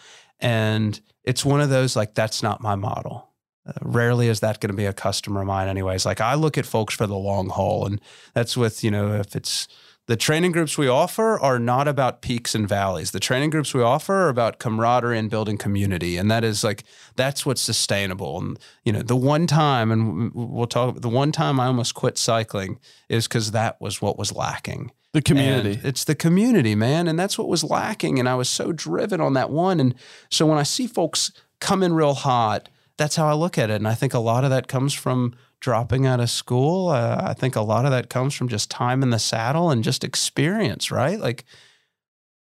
and it's one of those like that's not my model. Uh, rarely is that going to be a customer of mine, anyways. Like I look at folks for the long haul, and that's with you know if it's the training groups we offer are not about peaks and valleys. The training groups we offer are about camaraderie and building community, and that is like that's what's sustainable. And you know, the one time, and we'll talk. The one time I almost quit cycling is because that was what was lacking. The community. And it's the community, man, and that's what was lacking. And I was so driven on that one. And so when I see folks come in real hot, that's how I look at it. And I think a lot of that comes from dropping out of school. Uh, I think a lot of that comes from just time in the saddle and just experience, right? Like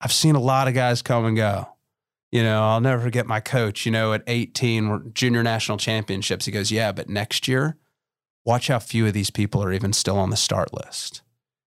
I've seen a lot of guys come and go. You know, I'll never forget my coach, you know, at 18, junior national championships. He goes, Yeah, but next year, watch how few of these people are even still on the start list.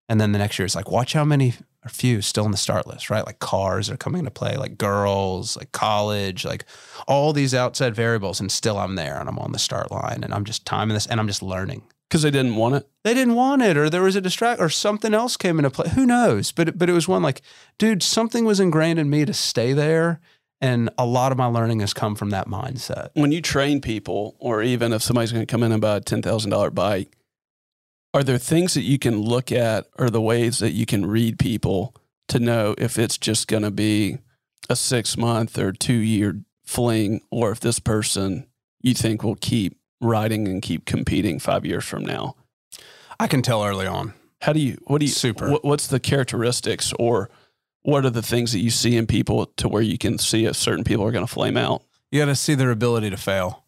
And then the next year, it's like, watch how many or few still in the start list, right? Like cars are coming into play, like girls, like college, like all these outside variables. And still I'm there and I'm on the start line and I'm just timing this and I'm just learning. Because they didn't want it. They didn't want it, or there was a distract, or something else came into play. Who knows? But but it was one like, dude, something was ingrained in me to stay there, and a lot of my learning has come from that mindset. When you train people, or even if somebody's going to come in and buy a ten thousand dollar bike, are there things that you can look at or the ways that you can read people to know if it's just going to be a six month or two year fling or if this person you think will keep riding and keep competing five years from now? I can tell early on. How do you, what do you, Super. What, what's the characteristics or what are the things that you see in people to where you can see if certain people are going to flame out? You got to see their ability to fail.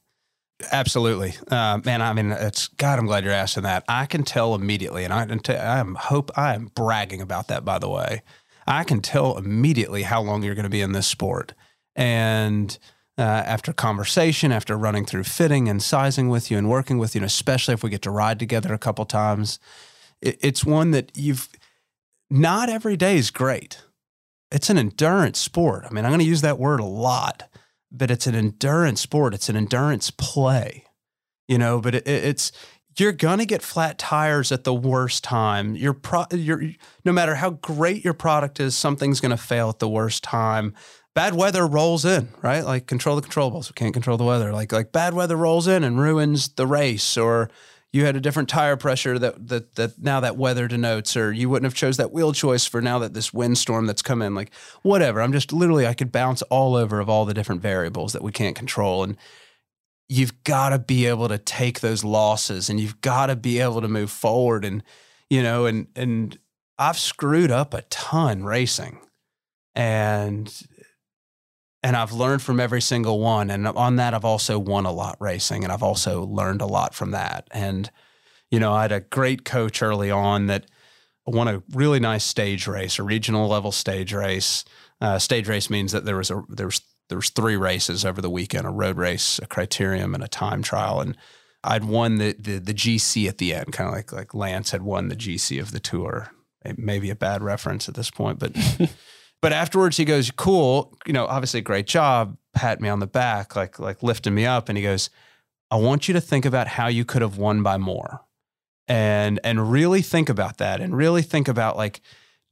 Absolutely, uh, man. I mean, it's God. I'm glad you're asking that. I can tell immediately, and I, I am hope I am bragging about that. By the way, I can tell immediately how long you're going to be in this sport, and uh, after conversation, after running through fitting and sizing with you and working with you, and especially if we get to ride together a couple times, it, it's one that you've not every day is great. It's an endurance sport. I mean, I'm going to use that word a lot but it's an endurance sport. It's an endurance play, you know. But it, it's you're gonna get flat tires at the worst time. Your pro, your no matter how great your product is, something's gonna fail at the worst time. Bad weather rolls in, right? Like control the controllables. We can't control the weather. Like like bad weather rolls in and ruins the race, or you had a different tire pressure that that that now that weather denotes, or you wouldn't have chose that wheel choice for now that this windstorm that's come in, like whatever. I'm just literally I could bounce all over of all the different variables that we can't control. And you've got to be able to take those losses and you've got to be able to move forward. And, you know, and and I've screwed up a ton racing. And and I've learned from every single one. And on that, I've also won a lot racing, and I've also learned a lot from that. And you know, I had a great coach early on that won a really nice stage race, a regional level stage race. Uh, stage race means that there was a there was there was three races over the weekend: a road race, a criterium, and a time trial. And I'd won the the, the GC at the end, kind of like like Lance had won the GC of the tour. Maybe a bad reference at this point, but But afterwards, he goes, "Cool, you know, obviously, great job." Pat me on the back, like like lifting me up, and he goes, "I want you to think about how you could have won by more, and and really think about that, and really think about like."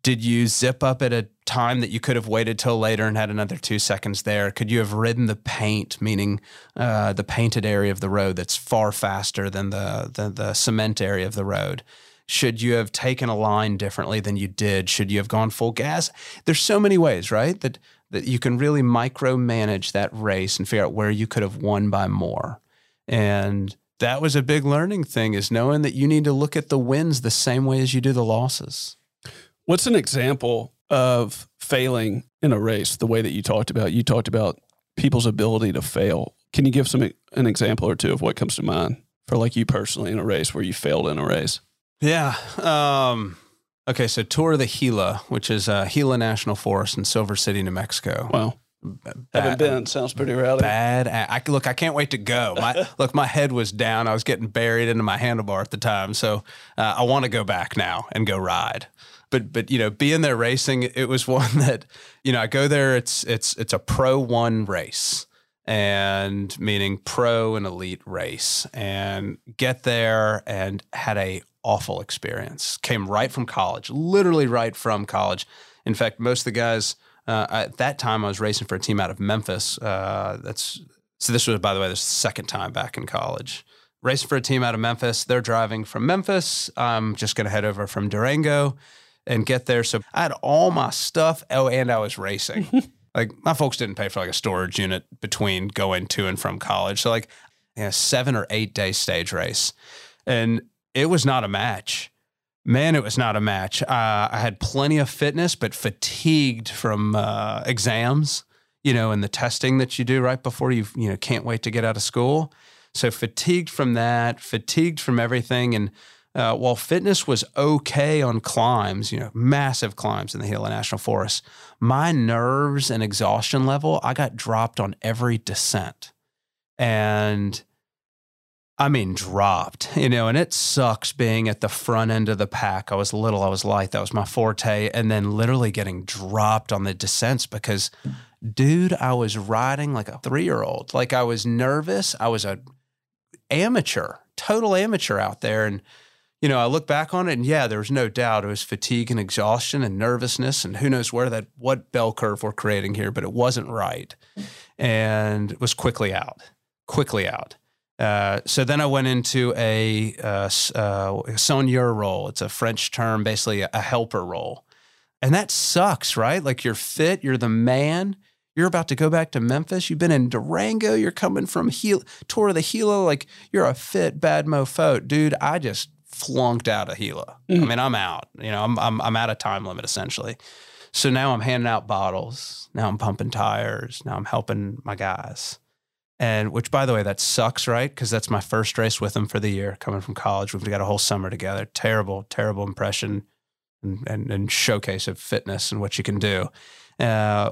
Did you zip up at a time that you could have waited till later and had another two seconds there? Could you have ridden the paint, meaning uh, the painted area of the road that's far faster than the, the the cement area of the road? Should you have taken a line differently than you did? Should you have gone full gas? There's so many ways, right? That that you can really micromanage that race and figure out where you could have won by more. And that was a big learning thing is knowing that you need to look at the wins the same way as you do the losses. What's an example of failing in a race the way that you talked about? You talked about people's ability to fail. Can you give some an example or two of what comes to mind for like you personally in a race where you failed in a race? Yeah. Um, okay. So tour of the Gila, which is uh, Gila National Forest in Silver City, New Mexico. Wow. Haven't been. Sounds pretty rowdy. Bad. I look. I can't wait to go. My look. My head was down. I was getting buried into my handlebar at the time. So uh, I want to go back now and go ride. But but you know, being there racing, it was one that you know I go there. It's it's it's a pro one race and meaning pro and elite race and get there and had a awful experience. Came right from college, literally right from college. In fact, most of the guys uh, at that time, I was racing for a team out of Memphis. Uh, that's so. This was, by the way, the second time back in college. Racing for a team out of Memphis. They're driving from Memphis. I'm just going to head over from Durango and get there. So I had all my stuff. Oh, and I was racing. like my folks didn't pay for like a storage unit between going to and from college. So like, you know, seven or eight day stage race, and it was not a match. Man, it was not a match. Uh, I had plenty of fitness, but fatigued from uh, exams, you know, and the testing that you do right before you, you know, can't wait to get out of school. So fatigued from that, fatigued from everything. And uh, while fitness was okay on climbs, you know, massive climbs in the Gila National Forest, my nerves and exhaustion level, I got dropped on every descent. And I mean, dropped, you know, and it sucks being at the front end of the pack. I was little, I was light, that was my forte. And then literally getting dropped on the descents because, dude, I was riding like a three year old. Like I was nervous. I was a amateur, total amateur out there. And, you know, I look back on it and yeah, there was no doubt it was fatigue and exhaustion and nervousness and who knows where that, what bell curve we're creating here, but it wasn't right. And it was quickly out, quickly out. Uh, so then I went into a uh, uh, role. It's a French term, basically a, a helper role. And that sucks, right? Like you're fit, you're the man. You're about to go back to Memphis. You've been in Durango. You're coming from Hel- Tour of the Gila. Like you're a fit bad mofo, dude. I just flunked out of Gila. Mm. I mean, I'm out. You know, I'm, I'm I'm at a time limit essentially. So now I'm handing out bottles. Now I'm pumping tires. Now I'm helping my guys. And which, by the way, that sucks, right? Because that's my first race with them for the year coming from college. We've got a whole summer together. Terrible, terrible impression and, and, and showcase of fitness and what you can do. Uh,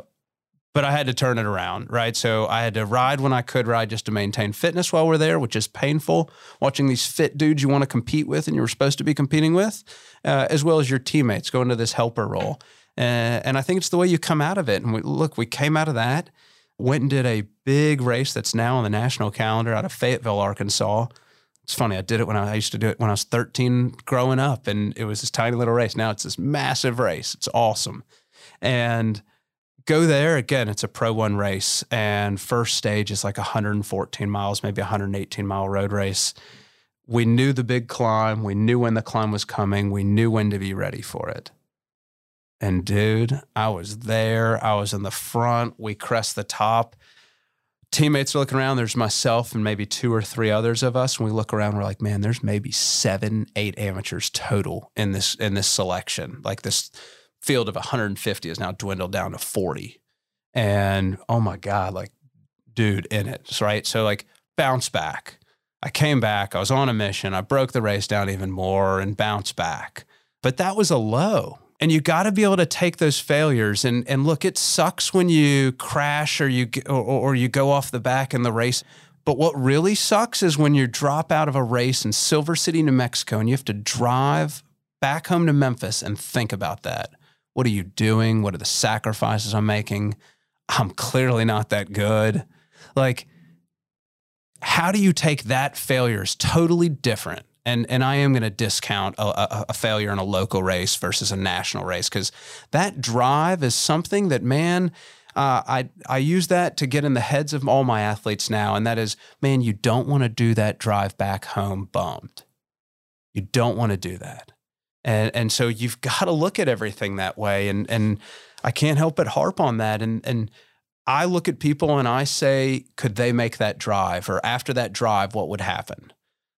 but I had to turn it around, right? So I had to ride when I could ride just to maintain fitness while we're there, which is painful. Watching these fit dudes you want to compete with and you were supposed to be competing with, uh, as well as your teammates go into this helper role. Uh, and I think it's the way you come out of it. And we, look, we came out of that went and did a big race that's now on the national calendar out of Fayetteville, Arkansas. It's funny, I did it when I, I, used to do it when I was 13 growing up, and it was this tiny little race. Now it's this massive race. It's awesome. And go there again, it's a Pro One race, and first stage is like 114 miles, maybe 118 mile road race. We knew the big climb, we knew when the climb was coming, we knew when to be ready for it. And dude, I was there. I was in the front. We crest the top. Teammates are looking around. There's myself and maybe two or three others of us. And we look around, we're like, man, there's maybe seven, eight amateurs total in this in this selection. Like this field of 150 is now dwindled down to 40. And oh my God, like, dude, in it. Right. So like bounce back. I came back. I was on a mission. I broke the race down even more and bounced back. But that was a low and you got to be able to take those failures and and look it sucks when you crash or you or, or you go off the back in the race but what really sucks is when you drop out of a race in Silver City, New Mexico, and you have to drive back home to Memphis and think about that. What are you doing? What are the sacrifices I'm making? I'm clearly not that good. Like, how do you take that failure is totally different and and I am going to discount a, a, a, failure in a local race versus a national race because that drive is something that man. Uh, I I use that to get in the heads of all my athletes now, and that is, man, you don't want to do that drive back home bummed. You don't want to do that, and and so you've got to look at everything that way, and and I can't help but harp on that, and and I look at people and I say, could they make that drive, or after that drive, what would happen?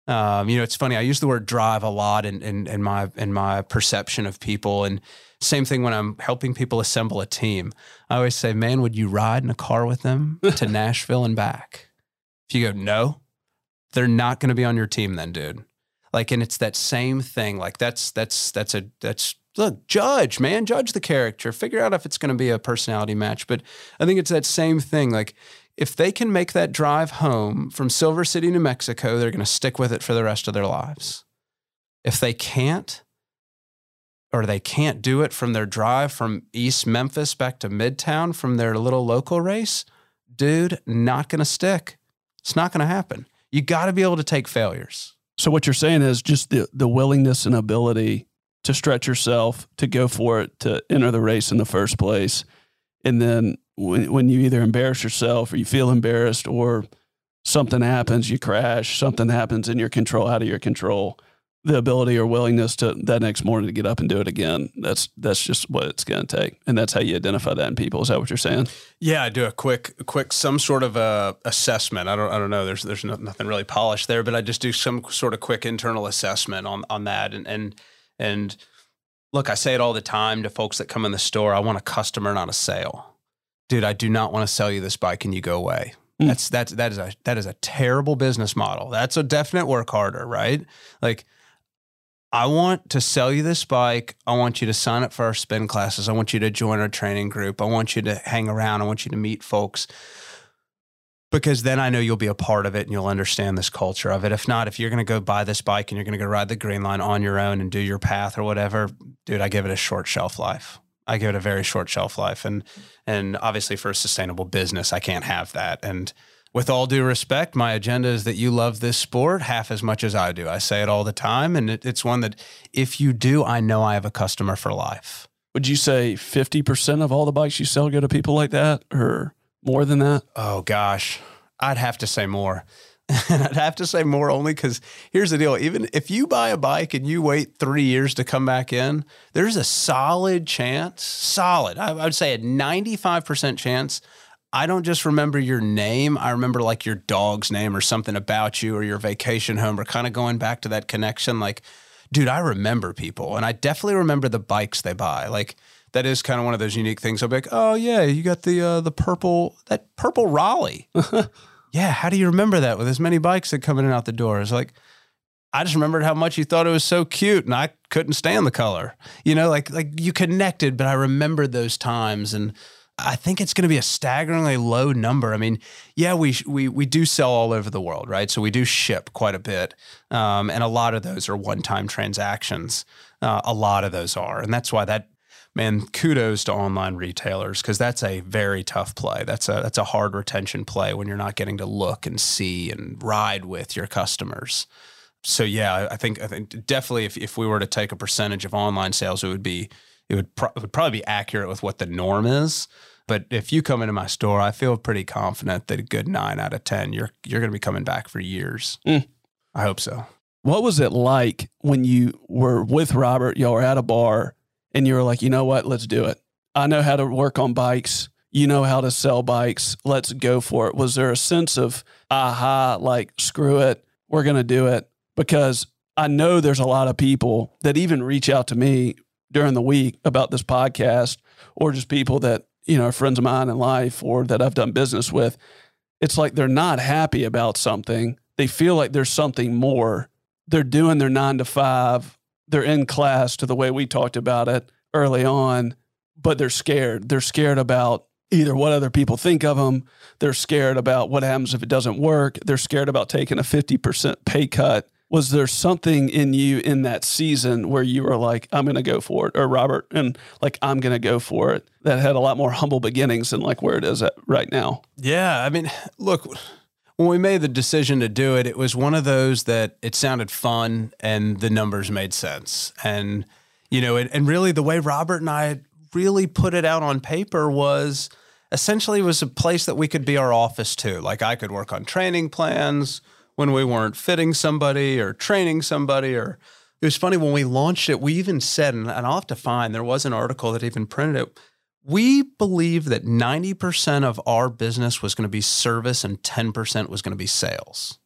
Um, you know, it's funny. I use the word drive a lot in, in, in my in my perception of people, and same thing when I'm helping people assemble a team. I always say, "Man, would you ride in a car with them to Nashville and back?" If you go, "No," they're not going to be on your team then, dude. Like, and it's that same thing. Like, that's that's that's a that's look, judge, man, judge the character, figure out if it's going to be a personality match. But I think it's that same thing. Like, if they can make that drive home from Silver City, New Mexico, they're going to stick with it for the rest of their lives. If they can't, or they can't do it from their drive from East Memphis back to Midtown from their little local race, dude, not going to stick. It's not going to happen. You got to be able to take failures. So what you're saying is just the the willingness and ability to stretch yourself, to go for it, to enter the race in the first place, and then when, when you either embarrass yourself or you feel embarrassed or something happens, you crash, something happens in your control, out of your control, the ability or willingness to that next morning to get up and do it again. That's that's just what it's going to take, and that's how you identify that in people. Is that what you're saying? Yeah, I do a quick, quick, some sort of a assessment. I don't, I don't know. There's, there's nothing really polished there, but I just do some sort of quick internal assessment on on that, and and and look, I say it all the time to folks that come in the store. I want a customer, not a sale dude, I do not want to sell you this bike and you go away. Mm. That's that's that is a that is a terrible business model. That's a definite work harder, right? Like I want to sell you this bike. I want you to sign up for our spin classes. I want you to join our training group. I want you to hang around. I want you to meet folks. because then I know you'll be a part of it and you'll understand this culture of it. If not, if you're going to go buy this bike and you're going to go ride the green line on your own and do your path or whatever, dude, I give it a short shelf life. I give it a very short shelf life. And and obviously for a sustainable business, I can't have that. And with all due respect, my agenda is that you love this sport half as much as I do. I say it all the time, and it, it's one that if you do, I know I have a customer for life. Would you say 50% of all the bikes you sell go to people like that or more than that? Oh, gosh. I'd have to say more. and I'd have to say more only because here's the deal. Even if you buy a bike and you wait three years to come back in, there's a solid chance, solid, I would say a 95% chance. I don't just remember your name. I remember like your dog's name or something about you or your vacation home or kind of going back to that connection. Like, dude, I remember people and I definitely remember the bikes they buy. Like, that is kind of one of those unique things. I'll be like, oh yeah, you got the uh, the purple that purple Raleigh. yeah, how do you remember that with as many bikes that come in and out the door? It's like I just remembered how much you thought it was so cute, and I couldn't stand the color. You know, like like you connected, but I remembered those times, and I think it's going to be a staggeringly low number. I mean, yeah, we we we do sell all over the world, right? So we do ship quite a bit, um, and a lot of those are one time transactions. Uh, a lot of those are, and that's why that man, kudos to online retailers because that's a very tough play. That's a that's a hard retention play when you're not getting to look and see and ride with your customers. So yeah, I think I think definitely if if we were to take a percentage of online sales, it would be it would, pro- it would probably be accurate with what the norm is. But if you come into my store, I feel pretty confident that a good nine out of ten, you're you're going to be coming back for years. Mm. I hope so. What was it like when you were with Robert? Y'all were at a bar and you were like, you know what? Let's do it. I know how to work on bikes. You know how to sell bikes. Let's go for it. Was there a sense of, aha, like, screw it, we're going to do it? Because I know there's a lot of people that even reach out to me during the week about this podcast or just people that, you know, are friends of mine in life or that I've done business with. It's like they're not happy about something. They feel like there's something more. They're doing their nine to five they're in class to the way we talked about it early on, but they're scared. They're scared about either what other people think of them. They're scared about what happens if it doesn't work. They're scared about taking a 50% pay cut. Was there something in you in that season where you were like, I'm going to go for it? Or Robert, and like, I'm going to go for it that had a lot more humble beginnings than like where it is at right now? Yeah. I mean, look, when we made the decision to do it, it was one of those that it sounded fun and the numbers made sense. And, you know, and, and really the way Robert and I really put it out on paper was essentially was a place that we could be our office too. Like I could work on training plans when we weren't fitting somebody or training somebody or it was funny when we launched it, we even said, and I'll have to find, there was an article that even printed it we believe that 90% of our business was going to be service and 10% was going to be sales.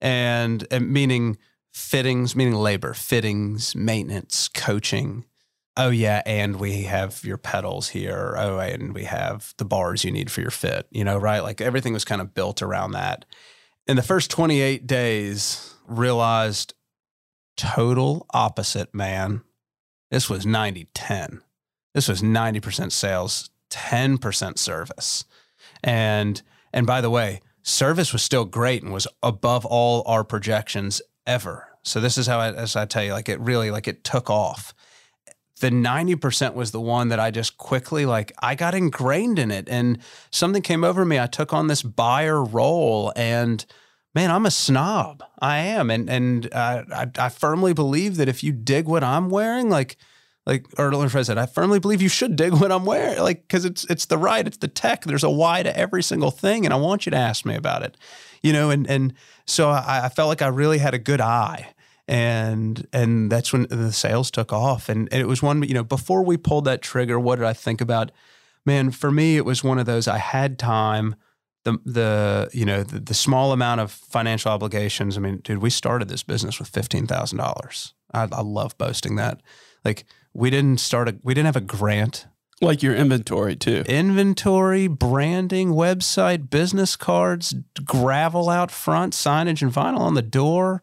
And, and, meaning fittings, meaning labor, fittings, maintenance, coaching. Oh, yeah. And we have your pedals here. Oh, and we have the bars you need for your fit, you know, right? Like everything was kind of built around that. In the first 28 days, realized total opposite, man. This was 90 10 this was 90% sales, 10% service. And and by the way, service was still great and was above all our projections ever. So this is how I, as I tell you, like it really like it took off. The 90% was the one that I just quickly like I got ingrained in it and something came over me. I took on this buyer role and man, I'm a snob. I am. And and I I firmly believe that if you dig what I'm wearing, like like or Fred said, I firmly believe you should dig what I'm wearing, like because it's it's the right, it's the tech. There's a why to every single thing, and I want you to ask me about it, you know. And and so I, I felt like I really had a good eye, and and that's when the sales took off, and, and it was one, you know, before we pulled that trigger, what did I think about? Man, for me, it was one of those. I had time. The, the you know the, the small amount of financial obligations. I mean, dude, we started this business with fifteen thousand dollars. I, I love boasting that. Like we didn't start a we didn't have a grant like your inventory too inventory branding website business cards gravel out front signage and vinyl on the door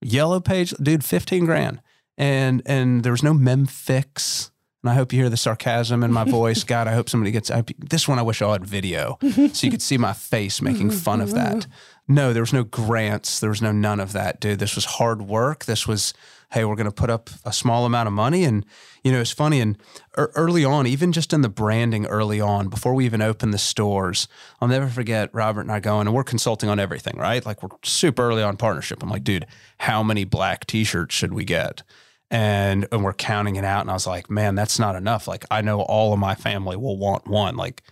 yellow page dude 15 grand and and there was no MEMfix and I hope you hear the sarcasm in my voice. God, I hope somebody gets I this one. I wish I had video so you could see my face making fun of that. No, there was no grants. There was no none of that, dude. This was hard work. This was, hey, we're going to put up a small amount of money. And, you know, it's funny. And early on, even just in the branding early on, before we even opened the stores, I'll never forget Robert and I going, and we're consulting on everything, right? Like we're super early on partnership. I'm like, dude, how many black t shirts should we get? And, and we're counting it out. And I was like, man, that's not enough. Like, I know all of my family will want one. Like,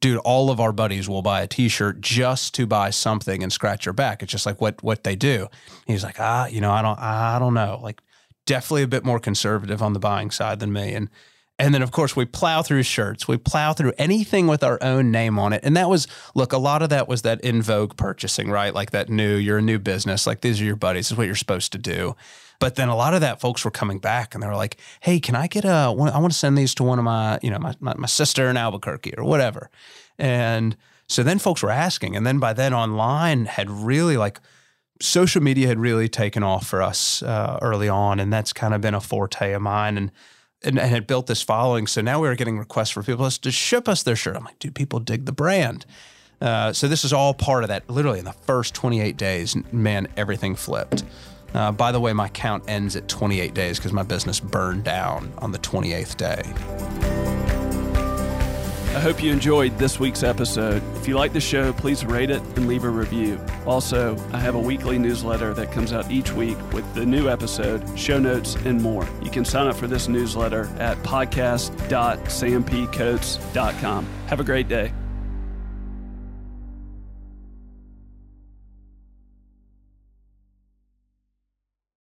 dude, all of our buddies will buy a T-shirt just to buy something and scratch your back. It's just like what what they do. He's like, ah, you know, I don't, I don't know. Like, definitely a bit more conservative on the buying side than me. And and then of course we plow through shirts, we plow through anything with our own name on it. And that was look, a lot of that was that in vogue purchasing, right? Like that new, you're a new business, like these are your buddies, this is what you're supposed to do. But then a lot of that folks were coming back and they were like, hey, can I get a, I want to send these to one of my, you know, my, my, my sister in Albuquerque or whatever. And so then folks were asking. And then by then online had really like, social media had really taken off for us uh, early on. And that's kind of been a forte of mine. And, and, and had built this following. So now we were getting requests for people to ship us their shirt. I'm like, dude, people dig the brand. Uh, so this is all part of that. Literally in the first 28 days, man, everything flipped. Uh, by the way, my count ends at 28 days because my business burned down on the 28th day. I hope you enjoyed this week's episode. If you like the show, please rate it and leave a review. Also, I have a weekly newsletter that comes out each week with the new episode, show notes, and more. You can sign up for this newsletter at podcast.sampcoats.com. Have a great day.